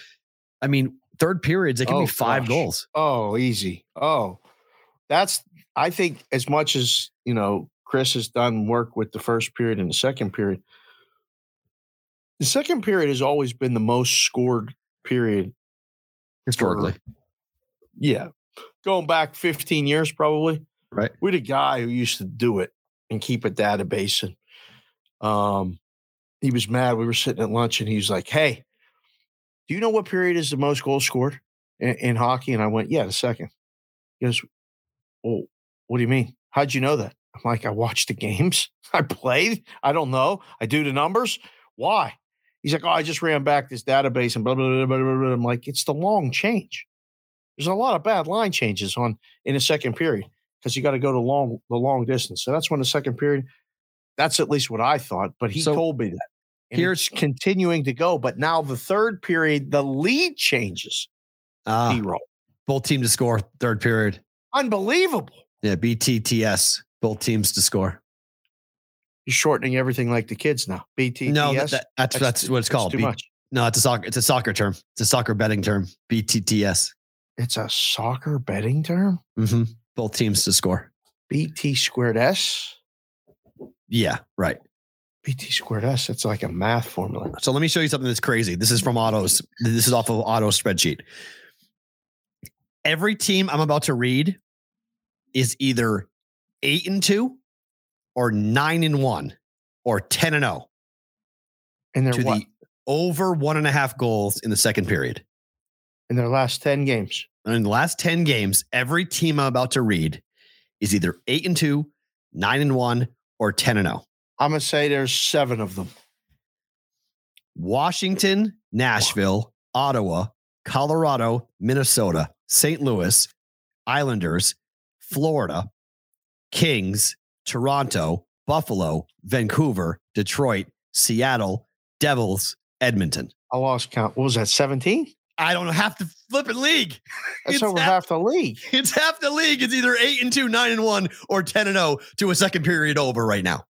I mean, third periods it can Oh, be five gosh. goals. Oh, easy. Oh, that's, I think, as much as, you know, Chris has done work with the first period and the second period, the second period has always been the most scored period Historically, Yeah. Going back 15 years, probably. Right. We had a guy who used to do it and keep a database. And um, he was mad. We were sitting at lunch and he was like, Hey, do you know what period is the most goals scored in, in hockey? And I went, Yeah, the second. He goes, Well, what do you mean? How'd you know that? I'm like, I watched the games. <laughs> I played. I don't know. I do the numbers. Why? He's like, Oh, I just ran back this database and blah, blah, blah, blah, blah. blah." I'm like, It's the long change. There's a lot of bad line changes on in the second period because you got to go to long the long distance. So that's when the second period. That's at least what I thought, but he So, told me that. And here's- continuing to go, but now the third period, the lead changes. uh, Hero, both teams to score third period. unbelievable. Yeah, BTTS, both teams to score. You're shortening everything like the kids now. BTTS. No, that, that- that's that's what it's called. Too B- much. no, it's a soccer. It's a soccer term. It's a soccer betting term. BTTS. It's a soccer betting term. hmm Both teams to score. BT squared S. Yeah, right. BT squared S. It's like a math formula. So let me show you something that's crazy. This is from Otto's. This is off of Otto spreadsheet. Every team I'm about to read is either eight and two, or nine and one, or ten and zero And they're to what? the over one and a half goals in the second period. in their last 10 games. In the last ten games, every team I'm about to read is either eight and two, nine and one, or ten and oh. zero. I'm gonna say there's seven of them. Washington, Nashville, Ottawa, Colorado, Minnesota, St. Louis, Islanders, Florida, Kings, Toronto, Buffalo, Vancouver, Detroit, Seattle, Devils, Edmonton. I lost count. What was that? 17? I don't know half the flipping league. <laughs> That's It's over half- half the league. <laughs> It's half the league. It's either eight and two, nine and one, or ten and zero to a second period over right now.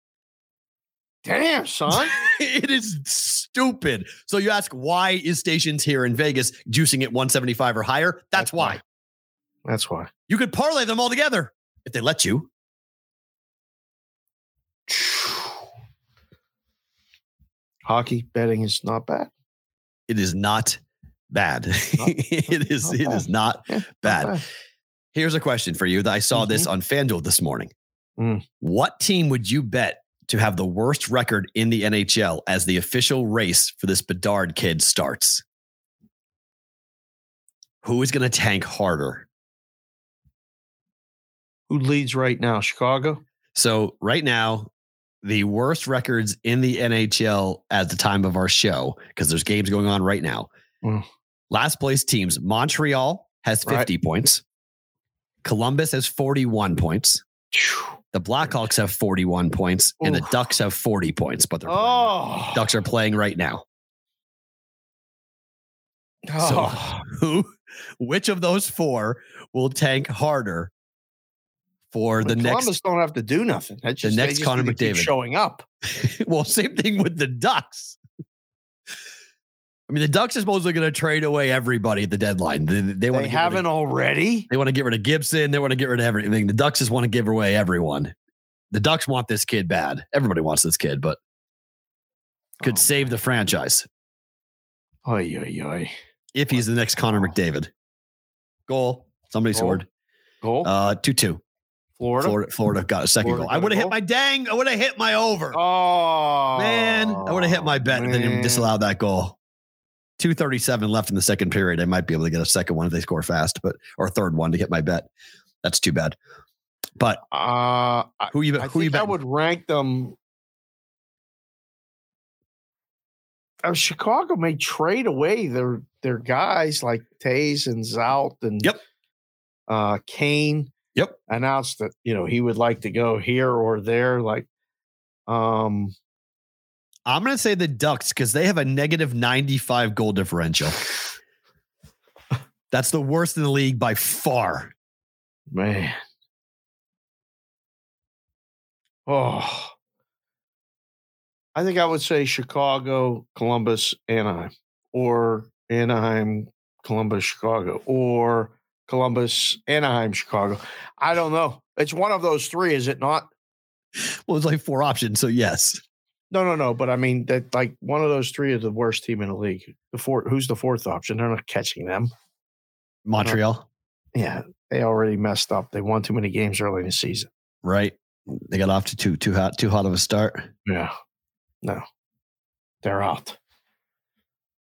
Damn, son. <laughs> it is stupid. So you ask why is stations here in Vegas juicing at 175 or higher? That's, That's why. why. That's why. You could parlay them all together if they let you. Hockey betting is not bad. It is not bad. <laughs> it is not it is bad. not Yeah, not bad. Here's a question for you that I saw this on FanDuel this morning. Mm. What team would you bet to have the worst record in the NHL as the official race for this Bedard kid starts? Who is going to tank harder? Who leads right now? Chicago? So, right now, the worst records in the NHL at the time of our show, because there's games going on right now. Mm. Last place teams Montreal has 50 Right. points, Columbus has 41 points, the Blackhawks have 41 points, and the Ducks have 40 points, but they're Oh. Ducks are playing right now. oh. Who, which of those four will tank harder for the But next? Columbus don't have to do nothing. That's just, they next Connor need to keep McDavid. showing up. <laughs> well, same thing with the Ducks. I mean, the Ducks are supposedly going to trade away everybody at the deadline. They, they, want They haven't of, already. they want to get rid of Gibson. They want to get rid of everything. The Ducks just want to give away everyone. The Ducks want this kid bad. Everybody wants this kid, but could Oh, save the franchise Oy, oy, oy. if he's the next Connor McDavid. Goal. Somebody Goal. scored. Goal. Uh, 2 2. Florida. Florida, Florida got a second Florida goal. I would have hit my dang. I would have hit my over. Oh Man, I would have hit my bet and then man. disallowed that goal. 237 left in the second period. I might be able to get a second one if they score fast, but or a third one to hit my bet. That's too bad. But Uh, who you I who you think I bet? would rank them. Uh, Chicago may trade away their their guys like Toews and Zout and Yep. uh, Kane. Yep. Announced that you know he would like to go here or there. Like, um, I'm going to say the Ducks because they have a negative 95 goal differential. That's the worst in the league by far. man. Oh, I think I would say Chicago, Columbus, Anaheim, or Anaheim, Columbus, Chicago, or Columbus, Anaheim, Chicago. I don't know. It's one of those three, is it not? Well, it's like four options. So, yes. No, no, no. But I mean that like one of those three is the worst team in the league. The fourth, who's the fourth option? They're not catching them. Montreal, Yeah, they already messed up. They won too many games early in the season. right? They got off to too, too hot, too hot of a start. Yeah. No. They're out.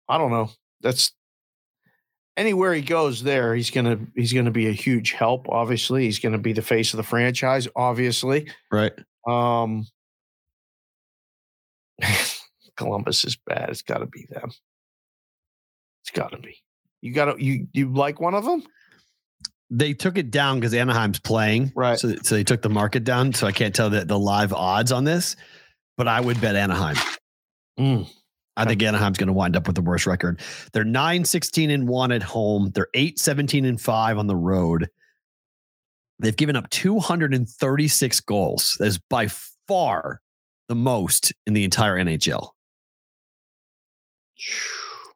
I don't know. That's anywhere he goes there, he's gonna he's gonna be a huge help. Obviously, he's gonna be the face of the franchise, obviously. Right. Um <laughs> Columbus is bad. It's gotta be them. It's gotta be. You gotta you you like one of them? they took it down because Anaheim's playing, Right. So, so they took the market down. So I can't tell the, the live odds on this, but I would bet Anaheim. Mm. I think Anaheim's going to wind up with the worst record. They're 9 16 and 1 at home. They're 8 17 and 5 on the road. They've given up 236 goals. That is by far the most in the entire NHL.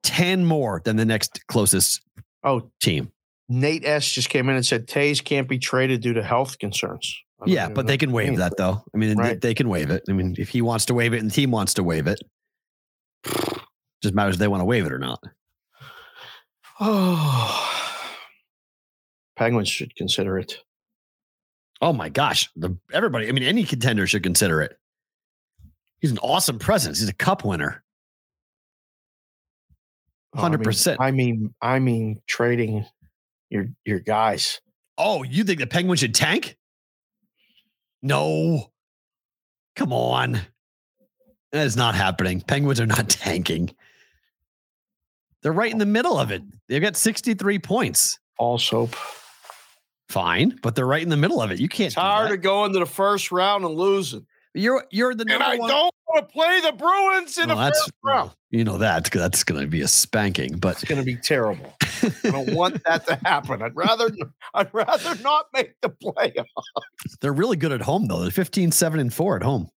10 more than the next closest Oh, team. Nate S just came in and said Toews can't be traded due to health concerns. Yeah, but they can waive that though. I mean, they- they, can waive it. I mean, if he wants to waive it and the team wants to waive it, <sighs> just matters if they want to waive it or not. Oh, <sighs> Penguins should consider it. Oh my gosh, the everybody. I mean, any contender should consider it. He's an awesome presence. He's a cup winner. Oh, mean- 100%. I mean, I mean, trading your your guys. Oh, you think the Penguins should tank? No. Come on. That is not happening. Penguins are not <laughs> tanking. They're right in the middle of it. They've got 63 points. All soap. Fine, but they're right in the middle of it. You can't. Tired of going to the first round and losing. You're you're the And I one. don't want to play the Bruins in Well, the first round. well, you know that that's going to be a spanking, but It's going to be terrible. <laughs> I don't want that to happen. I'd rather I'd rather not make the playoffs. they're really good at home though. They're 15, 7, and 4 at home.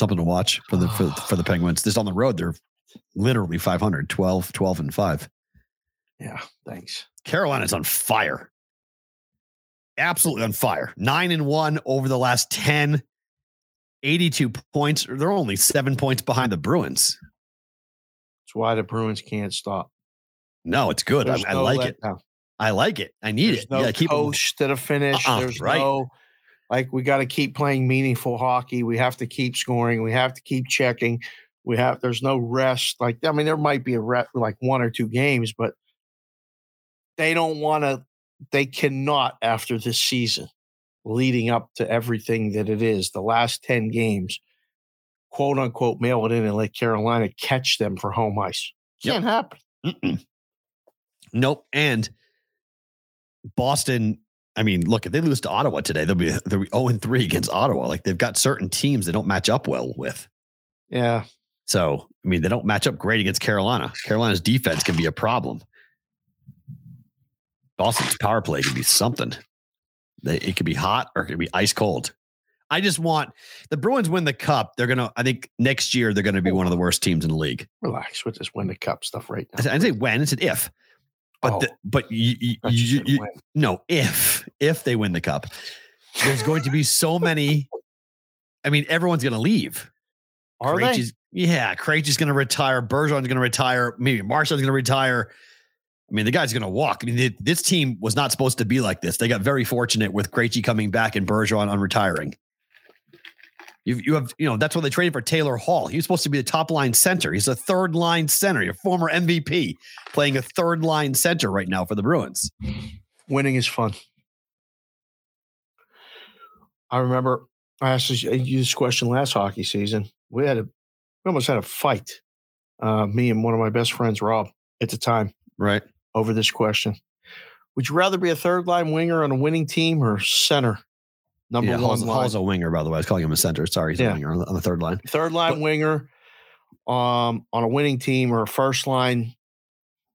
Something to watch for the for, for the <sighs> Penguins. Just on the road, they're literally 500, 12, 12, and 5. Yeah, thanks. Carolina's on fire. Absolutely on fire. Nine and one over the last 10, 82 points. They're only seven points behind the Bruins. That's why the Bruins can't stop. No, it's good. I, There's I no like it. I like it. I need There's it. no yeah, keep coach to the finish. Uh-uh, There's right. no like we got to keep playing meaningful hockey. We have to keep scoring. We have to keep checking. We have there's no rest. Like I mean, there might be a rest like one or two games, but they don't want to. They cannot after this season, leading up to everything that it is. The last ten games, quote unquote, mail it in and let Carolina, catch them for home ice. Can't happen. Mm-mm. Nope. And Boston, I mean, look, if they lose to Ottawa today, they'll be they'll be 0 and 3 against Ottawa. Like they've got certain teams they don't match up well with. Yeah. So, I mean, they don't match up great against Carolina. Carolina's defense can be a problem. Boston's power play can be something. They, it could be hot or it could be ice cold. I just want the Bruins win the cup. They're gonna. I think next year they're gonna be oh. one of the worst teams in the league. Relax with this win the cup stuff right now. I didn't say when. It's an if. But Oh, the, but you, you, you you, said you- when. no if if they win the cup, there's going to be so many. I mean, everyone's gonna leave. Are they? Krejci's- Yeah, Krejci's going to retire. Bergeron's going to retire. Maybe Marshall's going to retire. I mean, the guy's going to walk. I mean, th- this team was not supposed to be like this. They got very fortunate with Krejci coming back and Bergeron on retiring. You, you have, you know, that's why they traded for Taylor Hall. He was supposed to be the top line center. He's a third line center. Your former MVP playing a third line center right now for the Bruins. Winning is fun. I remember I asked you this question last hockey season. We had a, we almost had a fight. Uh, me and one of my best friends, Rob, at the time, Right. over this question. Would you rather be a third line winger on a winning team or center? Number yeah, one Hall's, line. Hall's a winger, by the way. I was calling him a center. Sorry, he's Yeah. a winger on the, on the third line. third line But- winger um on a winning team or a first line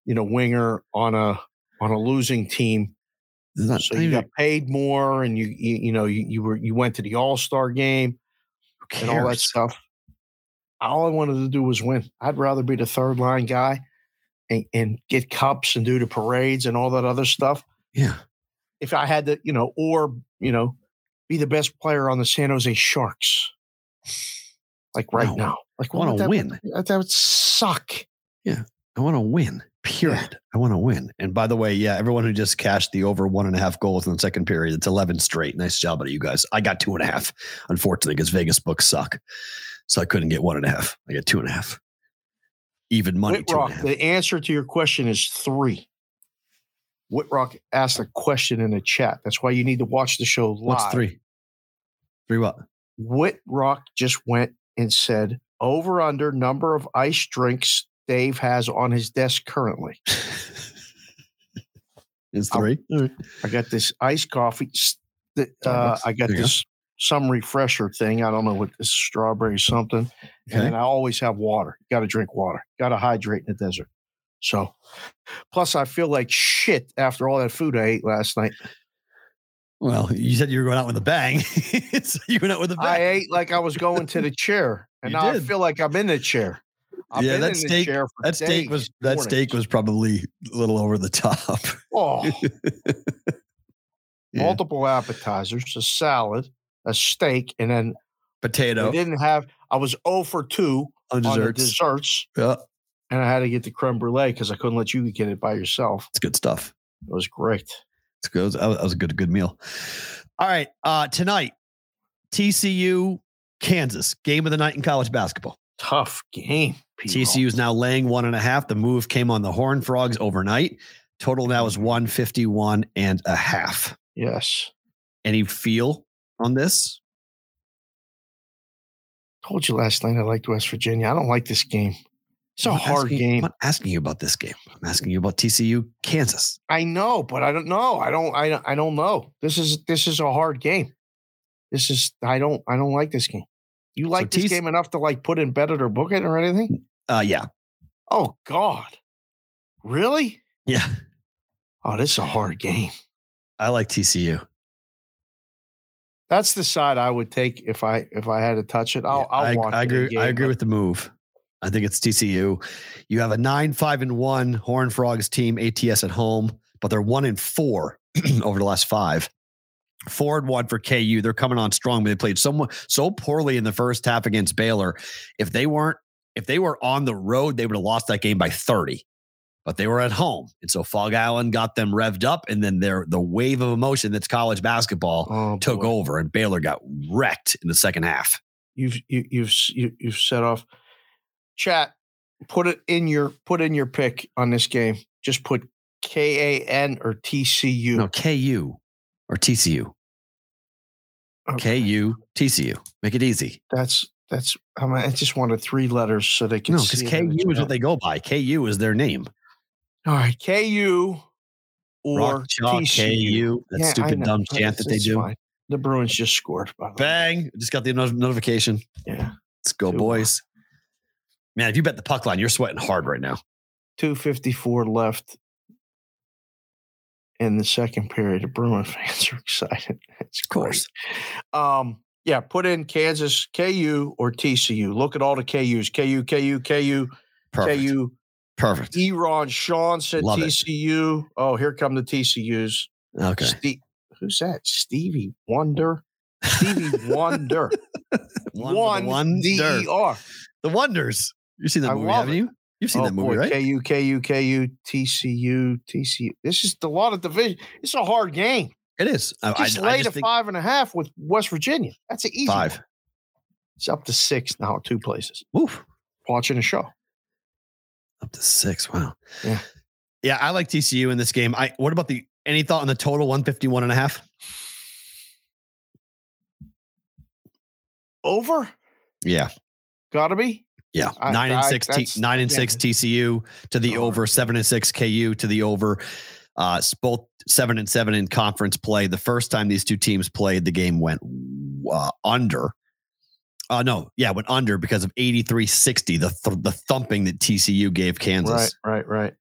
you know winger on a on a losing team not- so you got paid more and you you, you know you, you were you went to the all-star game and all that stuff all i wanted to do was win i'd rather be the third line guy and, and get cups and do the parades and all that other stuff Yeah. if i had to you know or you know be the best player on the san jose sharks like right No. now like I wanna win. that, that would suck Yeah. I want to win. Period. I want to win. And by the way, yeah, everyone who just cashed the over one and a half goals in the second period, it's 11 straight. Nice job out of you guys. I got two and a half, unfortunately, because Vegas books suck. So I couldn't get one and a half. I got two and a half. Even money, two and a Whitrock, half. the answer to your question is three. Whitrock asked a question in the chat. That's why you need to watch the show live. What's three? Three what? Whitrock just went and said over under number of ice drinks Dave has on his desk currently. <laughs> Is three. All right. I got this iced coffee. Uh, Starbucks. I got There you go. this some refresher thing. I don't know what this strawberry something. Okay. And then I always have water. Got to drink water. Got to hydrate in the desert. So, plus I feel like shit after all that food I ate last night. Well, you said you were going out with a bang. <laughs> so you went out with a bang. I ate like I was going to the chair, and now did. I feel like I'm in the chair. I've Yeah, that steak- that steak was that steak was probably a little over the top. oh <laughs> Yeah. multiple appetizers, a salad, a steak, and then I Potato didn't have. I was 0 for two on on desserts. desserts, Yeah, and I had to get the creme brulee because I couldn't let you get it by yourself. it's good stuff. It was great. It's good. That was, a good good meal. All right, uh, tonight TCU Kansas game of the night in college basketball. Tough game. TCU is now laying one and a half. The move came on the Horn Frogs overnight. Total now is 151 and a half. Yes. Any feel on this? Told you last night I liked West Virginia. I don't like this game. It's a I'm hard asking- game. I'm not asking you about this game. I'm asking you about TCU Kansas. I know, but I don't know. I don't. I don't. I don't know. This is this is a hard game. This is. I don't. I don't like this game. You like this TC game enough to like put in bet it or book it or anything? Uh, yeah, Oh God, really? yeah. Oh, this is a hard game. I like TCU. That's the side I would take if I if I had to touch it. I'll. Yeah, I'll I, watch I agree. again, I agree with the move. I think it's TCU. You have a nine, five, and one Horn Frogs team, ATS at home, but they're one and four <clears throat> over the last five. Four and one for KU. They're coming on strong, but they played so so poorly in the first half against Baylor. If they weren't, if they were on the road, they would have lost that game by 30. but they were at home. And so Phog Allen got them revved up. And then their the wave of emotion that's college basketball Oh, took boy. over and Baylor got wrecked in the second half. You've you, you've s- you, you've set off. Chat. Put it in your put in your pick on this game. Just put K A N or TCU. No, KU or TCU. Okay. KU, Make it easy. That's that's. I, mean, I just wanted three letters so they can. No, because in KU is what they go by. KU is their name. All right, KU or Rock Chalk, TCU. KU. That Yeah, stupid dumb chant that they do. fine. The Bruins just scored. By the way. Bang. Just got the notification. Yeah, Let's go, boys. Man, if you bet the puck line, you're sweating hard right now. two fifty four left in the second period. The Bruin <laughs> fans are excited. It's Of course. Um, yeah, put in Kansas KU or TCU. Look at all the KUs. KU, KU, KU, Perfect. KU. Perfect. Eron, Sean said Love it. TCU. Oh, here come the TCUs. Okay. Ste- who's that? Stevie Wonder. Stevie Wonder. <laughs> One, One one D E R. The Wonders. You've seen that I movie, haven't it. you? You've seen Oh, that movie, boy, right? KU, KU, KU, TCU, TCU. This is a lot of division. It's a hard game. It is. I, I- Just I lay just to think five and a half with West Virginia. That's an easy five. one. It's up to six now, two places. Oof. Watching a show. Up to six. Wow. Yeah. Yeah, I like TCU in this game. I what about the any thought on the total 151 and a half? Over? Yeah. Gotta be. Yeah. I- nine and I- six T, nine and yeah. six TCU to the Oh. over, seven and six KU to the over. Uh both seven and seven in conference play. The first time these two teams played, the game went uh, under. Uh no, yeah, went under because of 83-60, the th- the thumping that TCU gave Kansas. Right, right, right.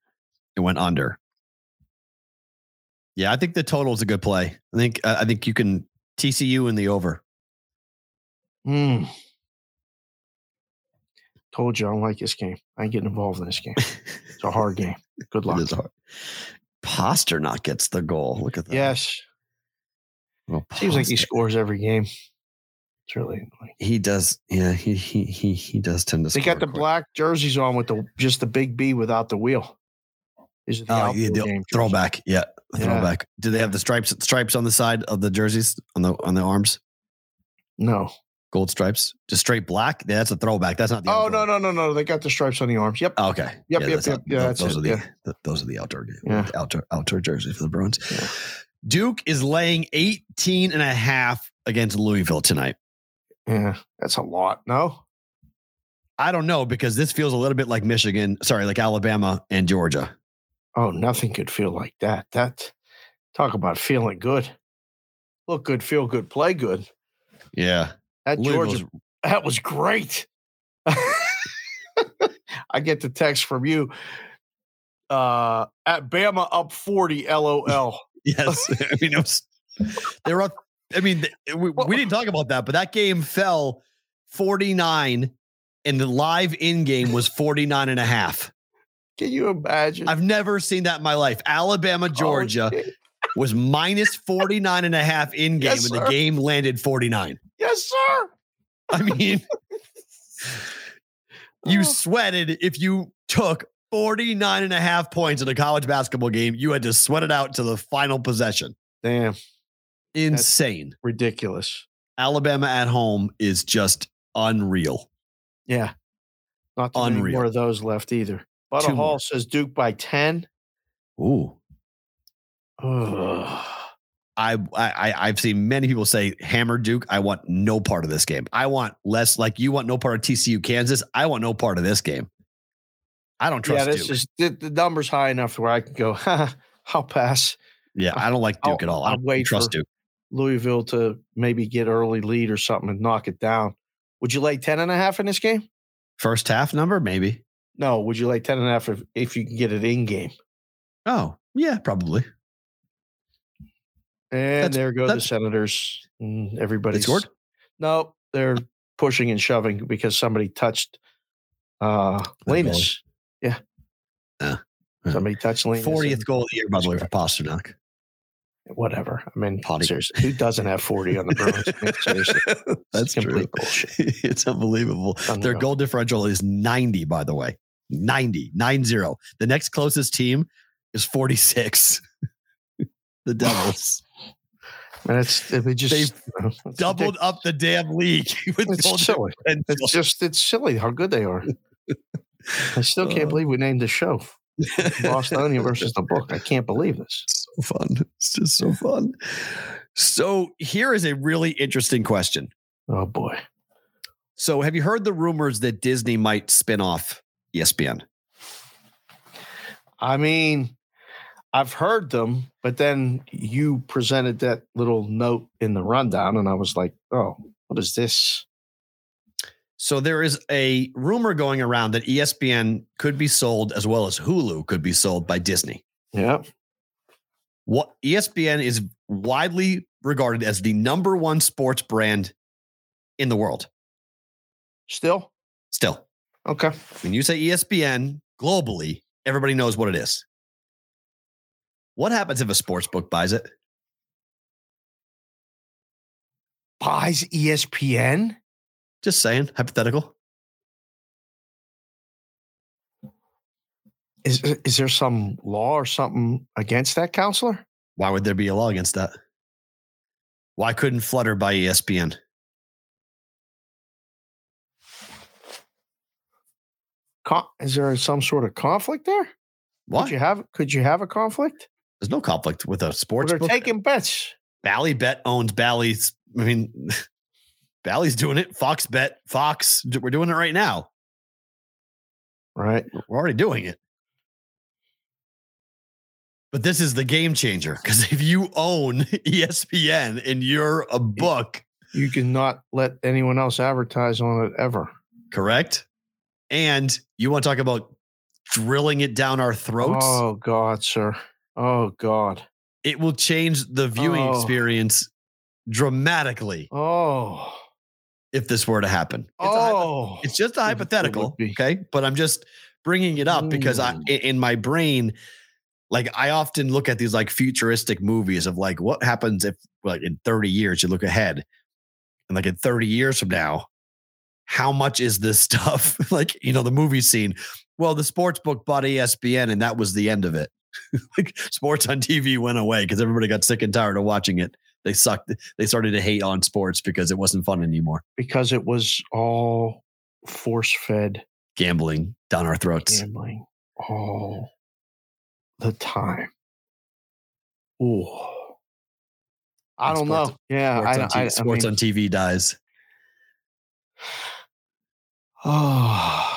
it went under. Yeah, I think the total is a good play. I think uh, I think you can TCU in the over. Mm. Told you I don't like this game. I ain't getting involved in this game. It's a hard game. Good <laughs> luck. It is hard. Pastrnak gets the goal. Look at that. Yes. Well, Seems like he scores every game. It's really annoying. he does. Yeah, he he he he does tend to. They got the quick. black jerseys on with the just the big B without the wheel. These are the, Oh, yeah, the throwback. Yeah. throwback. Do they have the stripes stripes on the side of the jerseys on the on the arms? No. Gold stripes, just straight black. Yeah, that's a throwback. That's not the. Oh outdoor. no no no no! They got the stripes on the arms. Yep. Oh, okay. Yep, yep, that's yep. out- Yeah, tho- that's those it, are the yeah. th- those are the outdoor. Yeah. Outdoor outdoor jerseys for the Bruins. Yeah. Duke is laying 18 and a half against Louisville tonight. Yeah, that's a lot. No. I don't know because this feels a little bit like Michigan, sorry, like Alabama and Georgia. Oh, nothing could feel like that. That talk about feeling good. Look good, feel good, play good. Yeah. That Georgia, that was great. <laughs> I get the text from you. Uh, at Bama up 40, LOL. <laughs> Yes. I mean, it was, they were up. I mean, we, we didn't talk about that, but that game fell 49 and the live in game was 49 and a half. Can you imagine? I've never seen that in my life. Alabama, Oh, Georgia shit. was minus 49 and a half in game Yes, and the sir. game landed 49. Yes, sir. I mean, <laughs> you Oh. sweated if you took 49 and a half points in a college basketball game, you had to sweat it out to the final possession. Damn, Insane. ridiculous. Alabama at home is just unreal. Yeah. Not too many Unreal. more of those left either. Butter Hall says Duke by 10. Ooh. Ugh. I, I I've seen many people say hammer Duke. I want no part of this game. I want less like you want no part of TCU Kansas. I want no part of this game. I don't trust. Yeah, this Duke. is the, the number's high enough where I can go, <laughs> I'll pass yeah, I don't like Duke I'll- at all. I I'll don't wait trust for- Duke. Louisville to maybe get early lead or something and knock it down. Would you lay 10 and a half in this game? First half number, maybe. No, would you lay 10 and a half if, if you can get it in game? Oh, yeah, probably. And That's- there go the Senators. They Everybody's scored. No, they're pushing and shoving because somebody touched uh Linus. Yeah. Yeah. Yeah. Somebody touched Linus. 40th goal of the year, by the way, for Pastrnak. Whatever. I mean, Potty. seriously, who doesn't have 40 on the Bruins? I mean, seriously. <laughs> That's complete true. bullshit. <laughs> it's unbelievable. Their goal differential is 90, by the way. 90, 90. The next closest team is 46. <laughs> the Devils. And it's they just They've Doubled up the damn league <laughs> with It's silly. It's just it's silly how good they are. I still can't Uh. believe we named the show <laughs> Bostonian versus the book. I can't believe this. so fun. It's just so fun. So here is a really interesting question. Oh boy. So have you heard the rumors that Disney might spin off ESPN? I mean, I've heard them, but then you presented that little note in the rundown, and I was like, oh, what is this? So there is a rumor going around that ESPN could be sold as well as Hulu could be sold by Disney. Yeah. What ESPN is widely regarded as the number one sports brand in the world. Still? Still, Okay. when you say ESPN globally, everybody knows what it is. What happens if a sports book buys it? Buys ESPN? Just saying, hypothetical. Is is there some law or something against that, counselor? Why would there be a law against that? Why couldn't Flutter buy ESPN? Con- is there some sort of conflict there? Why? Could you have could you have a conflict? There's no conflict with a Well, sports they're book. taking bets. Bally Bet owns Bally's. I mean, <laughs> Bally's doing it. Fox Bet, Fox. We're doing it right now. Right. We're already doing it. But this is the game changer because if you own <laughs> ESPN and you're a book, You cannot let anyone else advertise on it ever. correct? And you want to talk about drilling it down our throats? Oh God, sir. Oh God. It will change the viewing Oh. experience dramatically Oh. if this were to happen. It's a oh. It's just a It- it would hypothetical, okay? But I'm just bringing it up because I, Mm. in my brain, like I often look at these like futuristic movies of like what happens if, like, in 30 years you look ahead, and like in 30 years from now, how much is this <laughs> stuff? like you know the movie scene. Well, the sports book bought ESPN, and that was the end of it. <laughs> like sports on TV went away because everybody got sick and tired of watching it. They sucked. They started to hate on sports because it wasn't fun anymore. because it was all force fed Gambling down our throats. gambling all the time. Ooh. I And don't sports- know. Yeah, sports I, on, I, TV, I sports mean, on TV dies. Oh,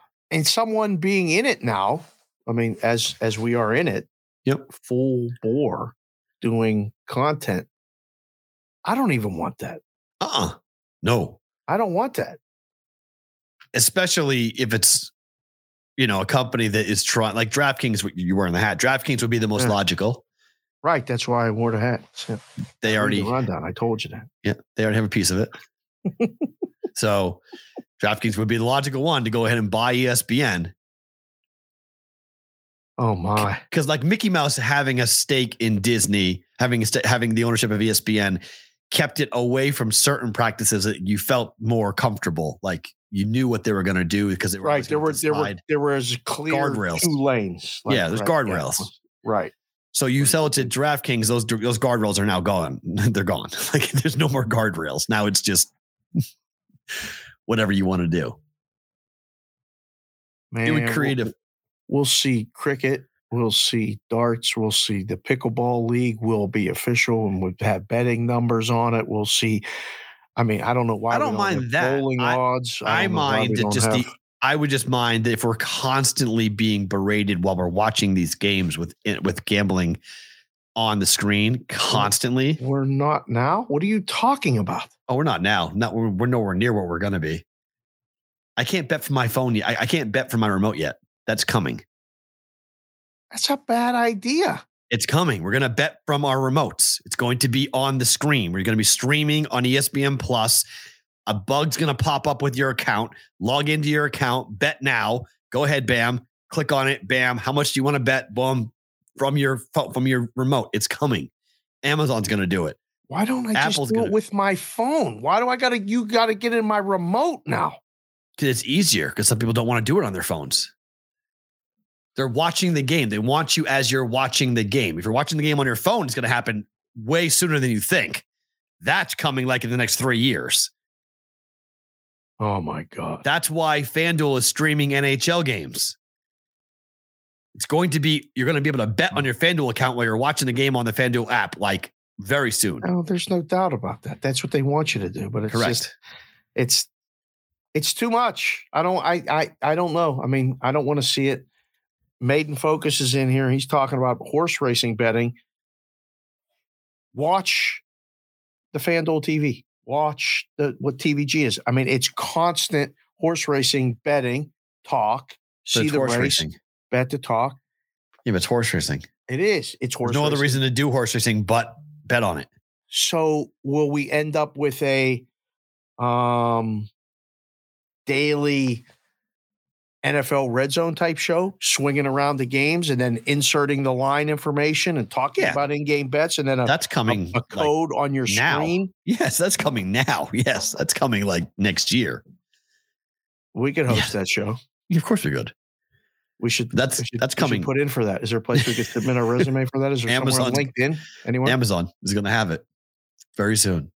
<sighs> and someone being in it now. I mean, as as we are in it, Yep. full bore doing content. I don't even want that. Uh uh No. I don't want that. Especially if it's, you know, a company that is trying, like DraftKings, what you wearing the hat. DraftKings would be the most Yeah. logical. Right. That's why I wore the hat. So, They read already, the rundown. I told you that. yeah, they already have a piece of it. <laughs> so DraftKings would be the logical one to go ahead and buy ESPN. Oh my. Because like Mickey Mouse having a stake in Disney, having a sta- having the ownership of ESPN, kept it away from certain practices that you felt more comfortable. Like you knew what they were going to do because were Right. There were there were there was clear Guardrails. two lanes. Yeah, there's right, guardrails. Right. So you sell it to DraftKings, those those guardrails are now gone. <laughs> They're gone. <laughs> Like there's no more guardrails. Now it's just <laughs> whatever you want to do. Man, it would we'll- we'll see cricket. We'll see darts. We'll see the pickleball league will be official and would have betting numbers on it. We'll see. I mean, I don't know why I don't mind have that. bowling I- odds. I why mind we that don't just the I would just mind that if we're constantly being berated while we're watching these games with eh, with gambling on the screen constantly. we're not now. What are you talking about? Oh, we're not now. Not we're, we're nowhere near where we're gonna be. I can't bet from my phone yet. I, I can't bet from my remote yet. That's coming. That's a bad idea. It's coming. We're going to bet from our remotes. It's going to be on the screen. We're going to be streaming on ESPN Plus. A bug's going to pop up with your account. Log into your account, bet now. Go ahead, bam. Click on it, bam. How much do you want to bet? Boom. From your phone, from your remote. It's coming. Amazon's going to do it. Why don't I Apple's just do gonna- it with my phone? Why do I gotta you gotta get in my remote now? 'Cause It's easier because some people don't want to do it on their phones. They're watching the game. They want you as you're watching the game. If you're watching the game on your phone, it's going to happen way sooner than you think. That's coming like in the next three years. Oh my God. That's why FanDuel is streaming NHL games. It's going to be, you're going to be able to bet on your FanDuel account while you're watching the game on the FanDuel app, like very soon. Oh, there's no doubt about that. That's what they want you to do. But it's Correct. just, it's, it's too much. I don't, I, I, I don't know. I mean, I don't want to see it. Maiden Focus is in here. He's talking about horse racing betting. Watch the FanDuel TV. Watch the what TVG is. I mean, it's constant horse racing betting talk. So see the horse race, racing. bet the talk. Yeah, but it's horse racing. It is. It's horse. There's no other reason to do horse racing but bet on it. So will we end up with a um daily NFL red zone type show, swinging around the games and then inserting the line information and talking Yeah. about in-game bets and then a, That's coming. a like- code on your now. screen? yes, that's coming now. <laughs> Yes, that's coming like next year. We could host that show. Of course we could. We should. That's- we should- that's coming. Put in for that. Is there a place we could submit our resume for that? Is there somewhere on LinkedIn? Anyone? Amazon is going to have it very soon.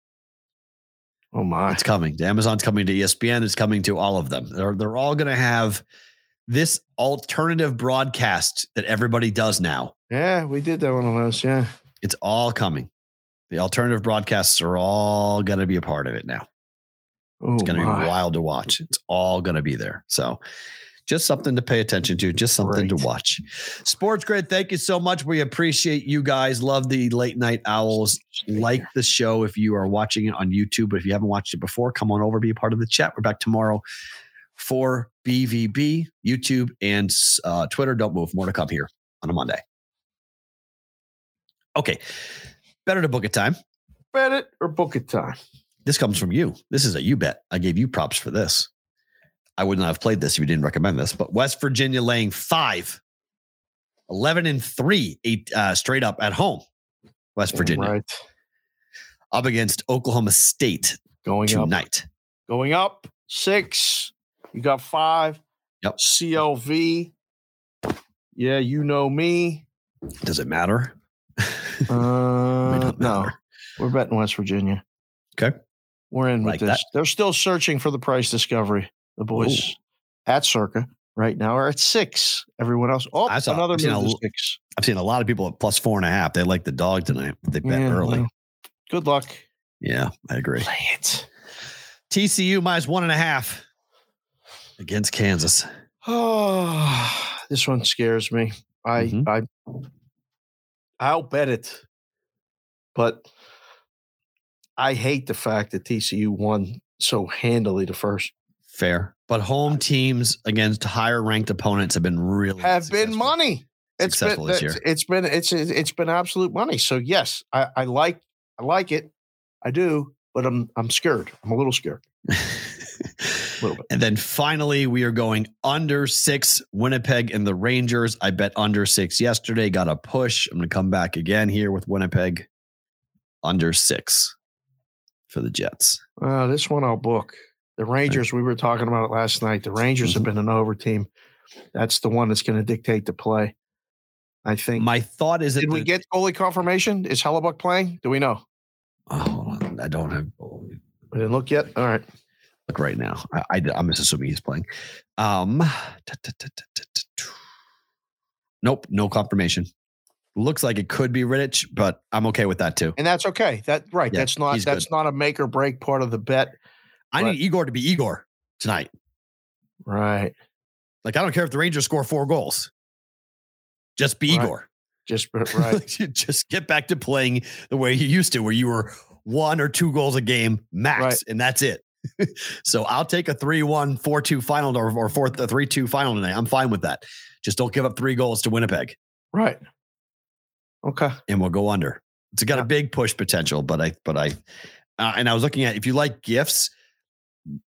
Oh my! It's coming. Amazon's coming to ESPN. It's coming to all of them. They're they're all going to have this alternative broadcast that everybody does now. Yeah, we did that one of those. Yeah. It's all coming. The alternative broadcasts are all going to be a part of it now. Oh It's going to be wild to watch. It's all going to be there. So, just something to pay attention to, just something to watch. Sports Grid, thank you so much. We appreciate you guys. Love the late night owls. Like the show if you are watching it on YouTube. But if you haven't watched it before, come on over, be a part of the chat. We're back tomorrow for BVB, YouTube, and uh, Twitter. Don't move. More to come here on a Monday. Okay. Better to book it time. bet it or book it time. This comes from you. This is a you bet. I gave you props for this. I would not have played this if you didn't recommend this, but West Virginia laying five, 11 and three, eight uh, straight up at home. West Virginia Right. up against Oklahoma State Going up. tonight. Going up six. You got five. Yep. CLV. Yeah, you know me. Does it matter? Uh, <laughs> no, we're betting West Virginia. Okay. We're in with this. that. They're still searching for the price discovery. The boys Ooh. at Circa right now are at six. Everyone else. Oh, I saw- another I've seen a six. I've seen a lot of people at plus four and a half. They like the dog tonight. They bet Yeah, early. well, good luck. Yeah, I agree. Play it. TCU minus one and a half against Kansas. Oh, <sighs> this one scares me. I Mhm. I I'll bet it, but I hate the fact that TCU won so handily the first. Fair. But home teams against higher ranked opponents have been really Have been money. It's been this year. it's been it's it's been absolute money. So yes, I, I like I like it. I do, but I'm I'm scared. I'm a little scared. A <laughs> little bit. and then finally, we are going under six Winnipeg and the Rangers. I bet under six yesterday, got a push. I'm going to come back again here with Winnipeg under six for the Jets. Uh, this one I'll book. The Rangers, we were talking about it last night. The Rangers have Mm-hmm. been an over team. That's the one that's going to dictate the play. I think. My thought is that Did we get goalie confirmation? Is Hellebuyck playing? Do we know? Oh. I don't have We didn't look yet. All right. look right now. I, I, am just assuming he's playing. Um, <sighs> ta- ta- ta. nope, no confirmation. Looks like it could be Rittich, but I'm okay with that too. And that's okay. That right. Yeah, that's not that's not a make or break part of the bet. I But- need Igor to be Igor tonight. Right. Like I don't care if the Rangers score four goals. Just be Right. Igor. Just <laughs> right. Just get back to playing the way you used to, where you were one or two goals a game max, Right. and that's it. <laughs> so I'll take a 3-1, 4-2 final or, or 4 3-2 final tonight. I'm fine with that. Just don't give up three goals to Winnipeg, right. Okay. and we'll go under. It's got Yeah. a big push potential, but I, but I, uh, and I was looking at if you like gifts,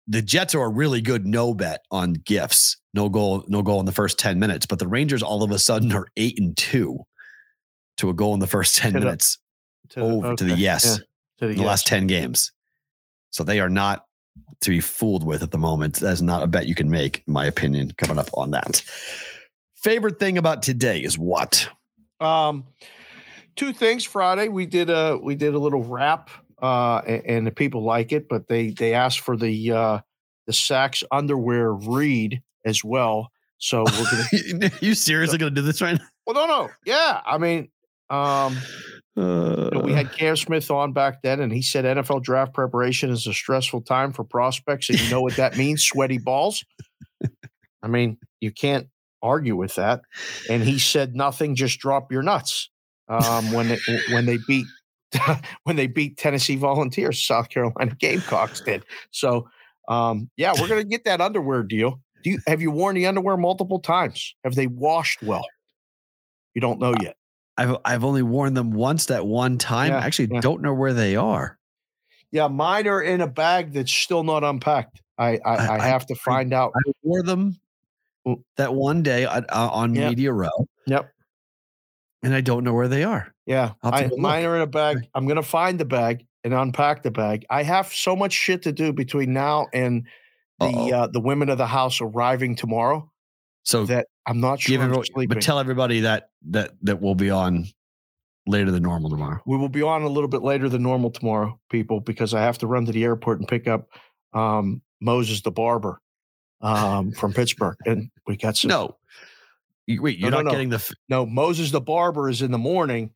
the Jets are a really good no bet on gifts. No goal, no goal in the first 10 minutes. But the Rangers all of a sudden are eight and two to a goal in the first 10 To the- minutes To the- over to the yes yeah, to the the yes. last 10 games. So they are not to be fooled with at the moment. That's not a bet you can make, in my opinion, coming up on that. favorite thing about today is what? Um, two things. Friday we did a we did a little rap, uh, and, the people like it, but they they asked for the uh, the SAXX underwear read as well. So <laughs> we're gonna. you seriously gonna do this right now? well, no, no, yeah. I mean, um, <sighs> Uh, you know, we had Cam Smith on back then, and he said NFL draft preparation is a stressful time for prospects, and you know what that means: sweaty balls. I mean, you can't argue with that. And he said nothing, just drop your nuts. Um, when they, when they beat <laughs> when they beat Tennessee Volunteers, South Carolina <laughs> Gamecocks did. So, um, yeah, we're gonna get that underwear deal. Do you have you worn the underwear multiple times? Have they washed well? You don't know yet. I've I've only worn them once that one time. Yeah, I actually yeah. don't know where they are. Yeah, mine are in a bag that's still not unpacked. I I, I- I I- have to find out. I wore them that one day on, uh, on Yeah. Media Row, Yep. and I don't know where they are. Yeah, I'll have to I, mine are in a bag. I'm gonna find the bag and unpack the bag. I have so much shit to do between now and the uh, the women of the house arriving tomorrow So that I'm not sure everyone, but tell everybody that that that we'll be on later than normal tomorrow. we will be on a little bit later than normal tomorrow, people, because I have to run to the airport and pick up um, Moses the barber um, from Pittsburgh, and we got some. No, wait, you're No, no, not no. getting the. No, Moses the barber is in the morning.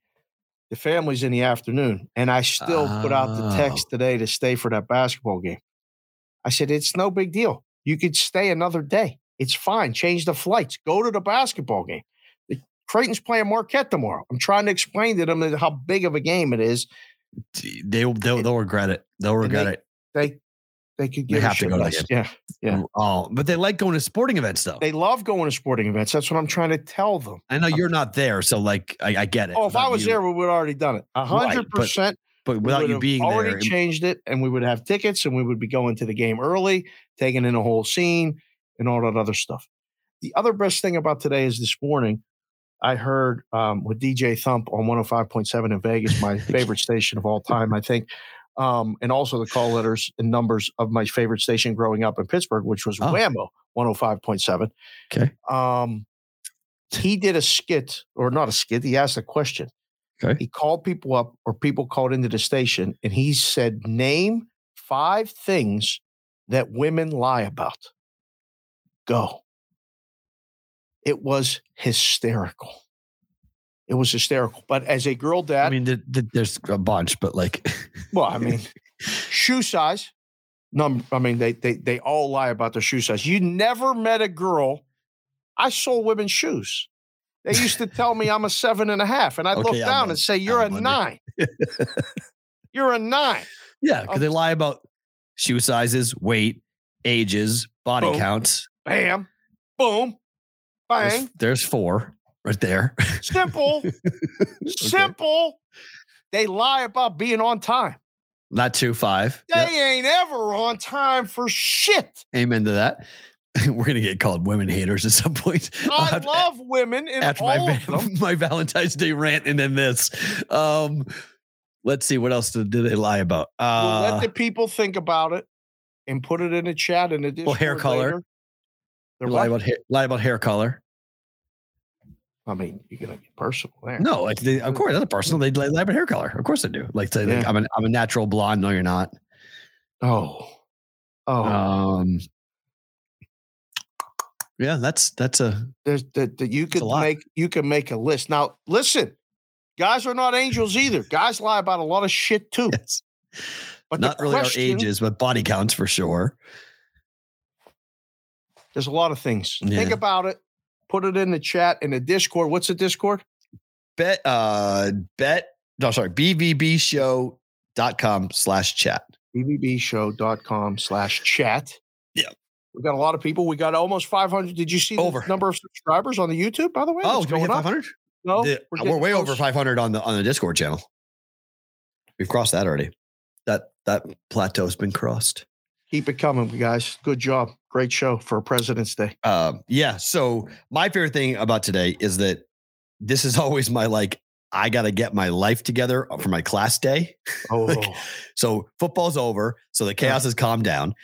The family's in the afternoon. And I still put out the Oh. text today to stay for that basketball game. I said, it's no big deal. You could stay another day. It's fine. Change the flights. Go to the basketball game. The Creighton's playing Marquette tomorrow. I'm trying to explain to them how big of a game it is. They they'll, they'll regret it. They'll regret they- it. They they could They give a have to go to. Yeah. Yeah. Oh, but they like going to sporting events though. They love going to sporting events. That's what I'm trying to tell them. I know you're not there, so like I, I get it. Oh, if I was you- there, we would have already done it. A Right, hundred but percent. but without you being already there, changed it and we would have tickets and we would be going to the game early taking in a whole scene and all that other stuff the other best thing about today is this morning i heard um, with dj thump on 105.7 in vegas my <laughs> favorite station of all time i think um, and also the call <sighs> letters and numbers of my favorite station growing up in pittsburgh which was Oh. whammo 105.7 Okay. um, he did a skit or not a skit he asked a question Okay. he called people up or people called into the station and he said name five things that women lie about go it was hysterical it was hysterical. But as a girl dad I mean, th- th- there's a bunch, but like, <laughs> well i mean shoe size num i mean they, they they all lie about their shoe size. You never met a girl i sold women's shoes. They used to tell me i'm a seven and a half and i'd look Okay, I'm down a- and say you're a I'm under- nine. <laughs> You're a nine. Yeah, uh, because they lie about shoe sizes, weight, ages, body Boom. counts. bam. Boom. There's, bang. there's four right there. simple <laughs> simple they lie about being on time Not two, five. they Yep. ain't ever on time for shit Amen to that. <laughs> We're gonna get called women haters at some point. <laughs> I to- love women after all my my Valentine's Day rant and then this. Um, let's see what else did, did they lie about. We'll Uh, let the people think about it and put it in a chat in the Discord. hair color. lie about hair, lie about hair color. I mean, you're gonna get personal there. No, like they, of course, that's a personal. They lie lie about hair color. Of course they do. Like say, like, I'm a I'm a natural blonde. No, you're not. Oh, oh. Um, yeah, that's that's a There's that that you a could make. You can make a list. Now, listen, guys are not angels either. Guys lie about a lot of shit <laughs> too. yes. But not the really our ages, but body counts for sure. There's a lot of things. Think about it. Put it in the chat in the Discord. What's the Discord? Bet uh bet no sorry bvbshow.com slash chat. bbbshow.com slash chat. Yeah. We've got a lot of people. We got almost 500. Did you see the number of subscribers on the YouTube, by the way? Oh, we hit 500? No. The, we're, we're, way over 500 on the on the Discord channel. We've crossed that already. That that plateau's been crossed. Keep it coming, guys. Good job. Great show for President's Day. Um, yeah. So my favorite thing about today is that this is <laughs> always my like. I got to get my life together for my class day. <laughs> Oh, So football's over. So the chaos has calmed down,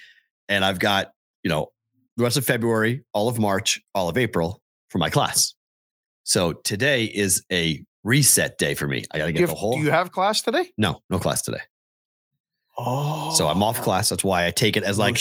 and I've got you know the rest of February, all of March, all of April for my class. So today is a reset day for me. I got to get you, the whole. do you have class today? no, no class today. Oh, So I'm off class. That's why I take it as like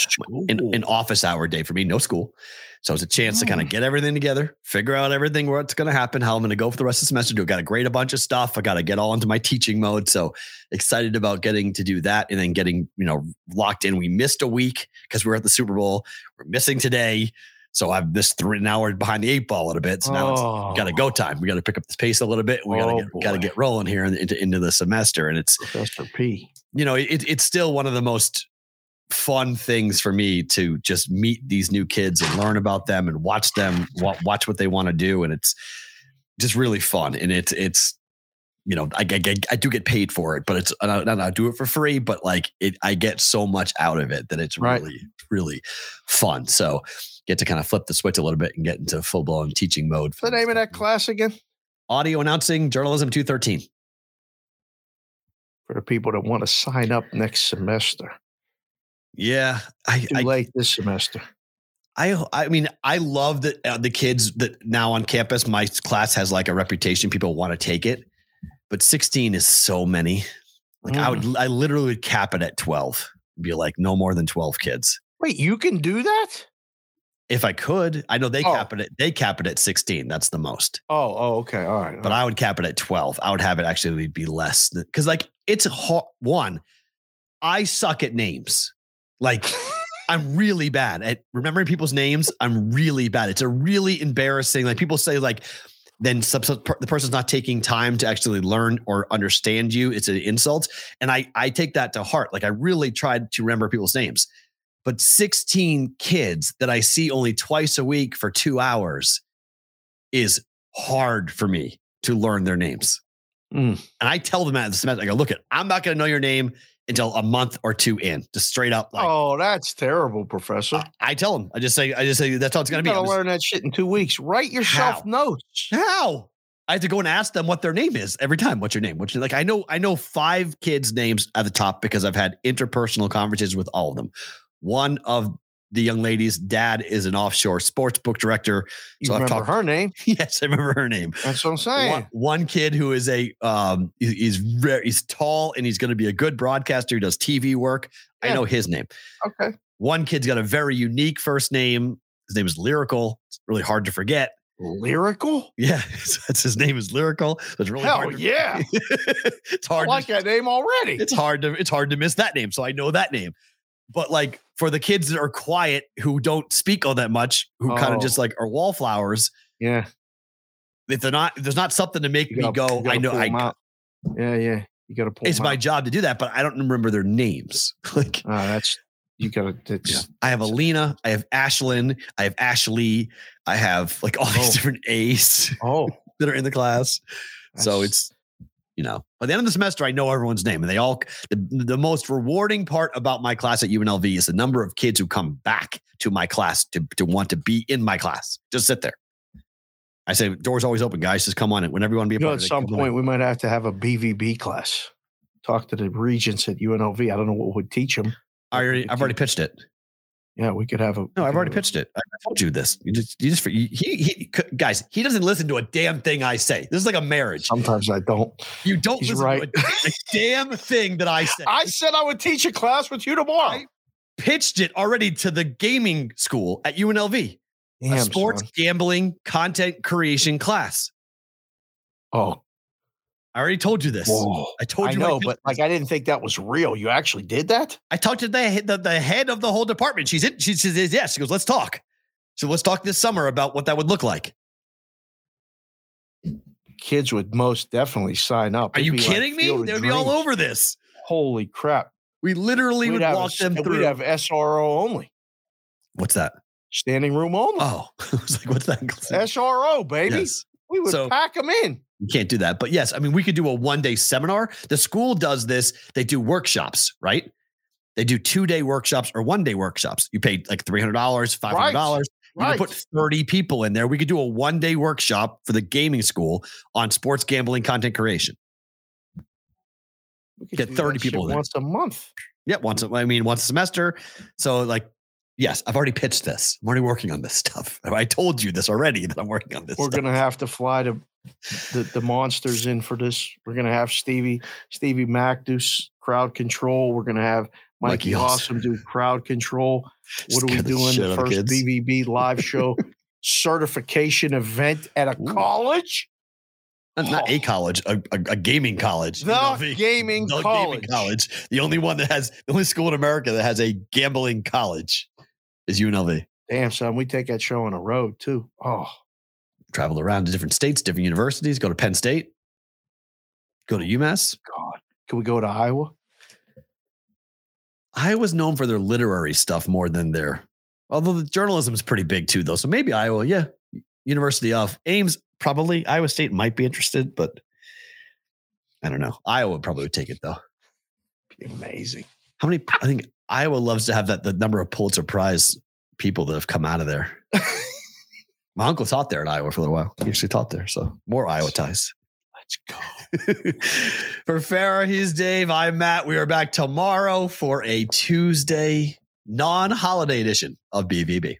an, an office hour day for me, no school. So it's a chance to kind Oh. of get everything together, figure out everything, what's going to happen, how I'm going to go for the rest of the semester. Do I got to grade a bunch of stuff. I got to get all into my teaching mode. So excited about getting to do that and then getting, you know, locked in. We missed a week because we are at the Super Bowl. We're missing today. So I've this three an hour behind the eight ball a little bit. So now it's got to go oh. time. We got to pick up this pace a little bit. We got to Oh, get got to get rolling here into into the semester. And it's Professor P. you know, it, it's still one of the most fun things for me to just meet these new kids and learn about them and watch them watch what they want to do, and it's just really fun. And it's it's you know, I, I, I do get paid for it, but it's I do it for free. But like it, I get so much out of it that it's Right. really really fun. So get to kind of flip the switch a little bit and get into full blown teaching mode. What's the name of that class again? Audio announcing journalism two thirteen. For the people that want to sign up next semester. Yeah, I, Too I late this semester. I I mean I love that uh, the kids that now on campus my class has like a reputation people want to take it but 16 is so many like I would I literally would cap it at 12 be like no more than 12 kids Wait, you can do that? If I could I know they Oh. cap it at they cap it at 16 that's the most Oh, oh, okay. All right. but I would cap it at 12 I would have it actually be less cuz like it's hard one I suck at names like I'm really bad at remembering people's names. I'm really bad. It's a really embarrassing. Like people say, like then some- per- the person's not taking time to actually learn or understand you. It's an insult, and I I take that to heart. Like I really tried to remember people's names, but 16 kids that I see only twice a week for two hours is hard for me to learn their names. Mm. And I tell them at the semester, I go, look, at I'm not going to know your name until a month or two in, just straight up. Like, oh, that's terrible, Professor. I, I tell them, I just say, I just say that's how it's going to be. I'm just- learn that shit in two weeks. Write yourself How? notes. How? I have to go and ask them what their name is every time. What's your name? What's your, like? I know, I know five kids' names at the top because I've had interpersonal conversations with all of them. One of the young ladies' dad is an offshore sports book director. You So I've remember talked- her name? <laughs> yes, I remember her name. That's what I'm saying. One, one kid who is a um he's very he's tall and he's going to be a good broadcaster. He does TV work. I know his name. Okay. One kid's got a very unique first name. His name is Lyrical. It's really hard to forget. Lyrical? Yeah, <laughs> that's his name is Lyrical. So it's really Hell hard. to- <laughs> yeah. it's I hard. like to, that name already. it's hard to it's hard to miss that name. So I know that name. But like for the kids that are quiet, who don't speak all that much, who kind Oh. of just like are wallflowers, yeah. if they're not, if there's not something to make me gotta- go. I know. I. Yeah, yeah. You got to pull. It's my out. job to do that, but I don't remember their names. <laughs> like Ah, that's you got to. That's I have Alina, I have Ashlyn, I have Ashley, I have like all these Oh. different A's oh. <laughs> that are in the class. so it's you know by the end of the semester, I know everyone's name, and they all. The, the most rewarding part about my class at UNLV is the number of kids who come back to my class to to want to be in my class. Just sit there. I say doors always open, guys. Just come on in whenever you want to be a You know, at it. some on point, we might have to have a BVB class. Talk to the regents at UNLV. I don't know what would teach them. I already, I've already uh, pitched it. Yeah, we could have a. No, I've already a- pitched it. I told you this. You just, you just, he, he, guys, he doesn't listen to a damn thing I say. This is like a marriage. Sometimes I don't. You don't He's listen right. to a, a damn thing that I say. <laughs> I said I would teach a class with you tomorrow. I pitched it already to the gaming school at UNLV, a sports son. gambling content creation class. Oh, I already told you this. whoa. I told you. I know, but like I didn't think that was real. You actually did that? I talked to the, the the head of the whole department. She's in. She says yes. She goes, let's talk. So let's talk this summer about what that would look like. Kids would most definitely sign up. Are It'd you be like kidding me? They would be all over this. Holy crap! We literally We'd would a walk s- them we'd have SRO only, What's that? standing room only. Oh, <laughs> I was like, what's that? SRO, baby. Yes. We would So- pack them in. You can't do that. But yes, I mean, we could do a one day seminar. The school does this. They do workshops, right? They do two day workshops or one day workshops. You pay like $300, $500. You Right. can put 30 people in there. We could do a one day workshop for the gaming school on sports gambling content creation. We could get 30 people in once a month. Yeah, once, a- I mean, once a semester. So, like, Yes, I've already pitched this. I'm already working on this stuff. <laughs> I told you this already that I'm working on this. We're stuff. gonna have to fly to the, the monsters in for this. We're gonna have Stevie Stevie Mac do crowd control. We're gonna have Mikey, Mikey Awesome do crowd control. Just What are we doing? The first kids. BVB live show <laughs> certification event at a Ooh. college. Not- not a oh. college, a, a, a gaming college. The UNLV. gaming The college. gaming college. The only one that has the only school in America that has a gambling college is UNLV. Damn, son, we take that show on the road too. Oh, Traveled around to different states, different universities. Go to Penn State. Go to oh UMass. God. Can we go to Iowa? Iowa's known for their literary stuff more than their, although the journalism is pretty big too, though. So maybe Iowa, yeah. University of Ames, probably. Iowa State might be interested, but I don't know. Iowa probably would take it though. Be amazing. How many? I think Iowa loves to have that the number of Pulitzer Prize people that have come out of there. <laughs> My uncle taught there in Iowa for a little while. He actually taught there, so more Iowa ties. Let's go. <laughs> for Farah, he's Dave. I'm Matt. We are back tomorrow for a Tuesday non-holiday edition of BVB.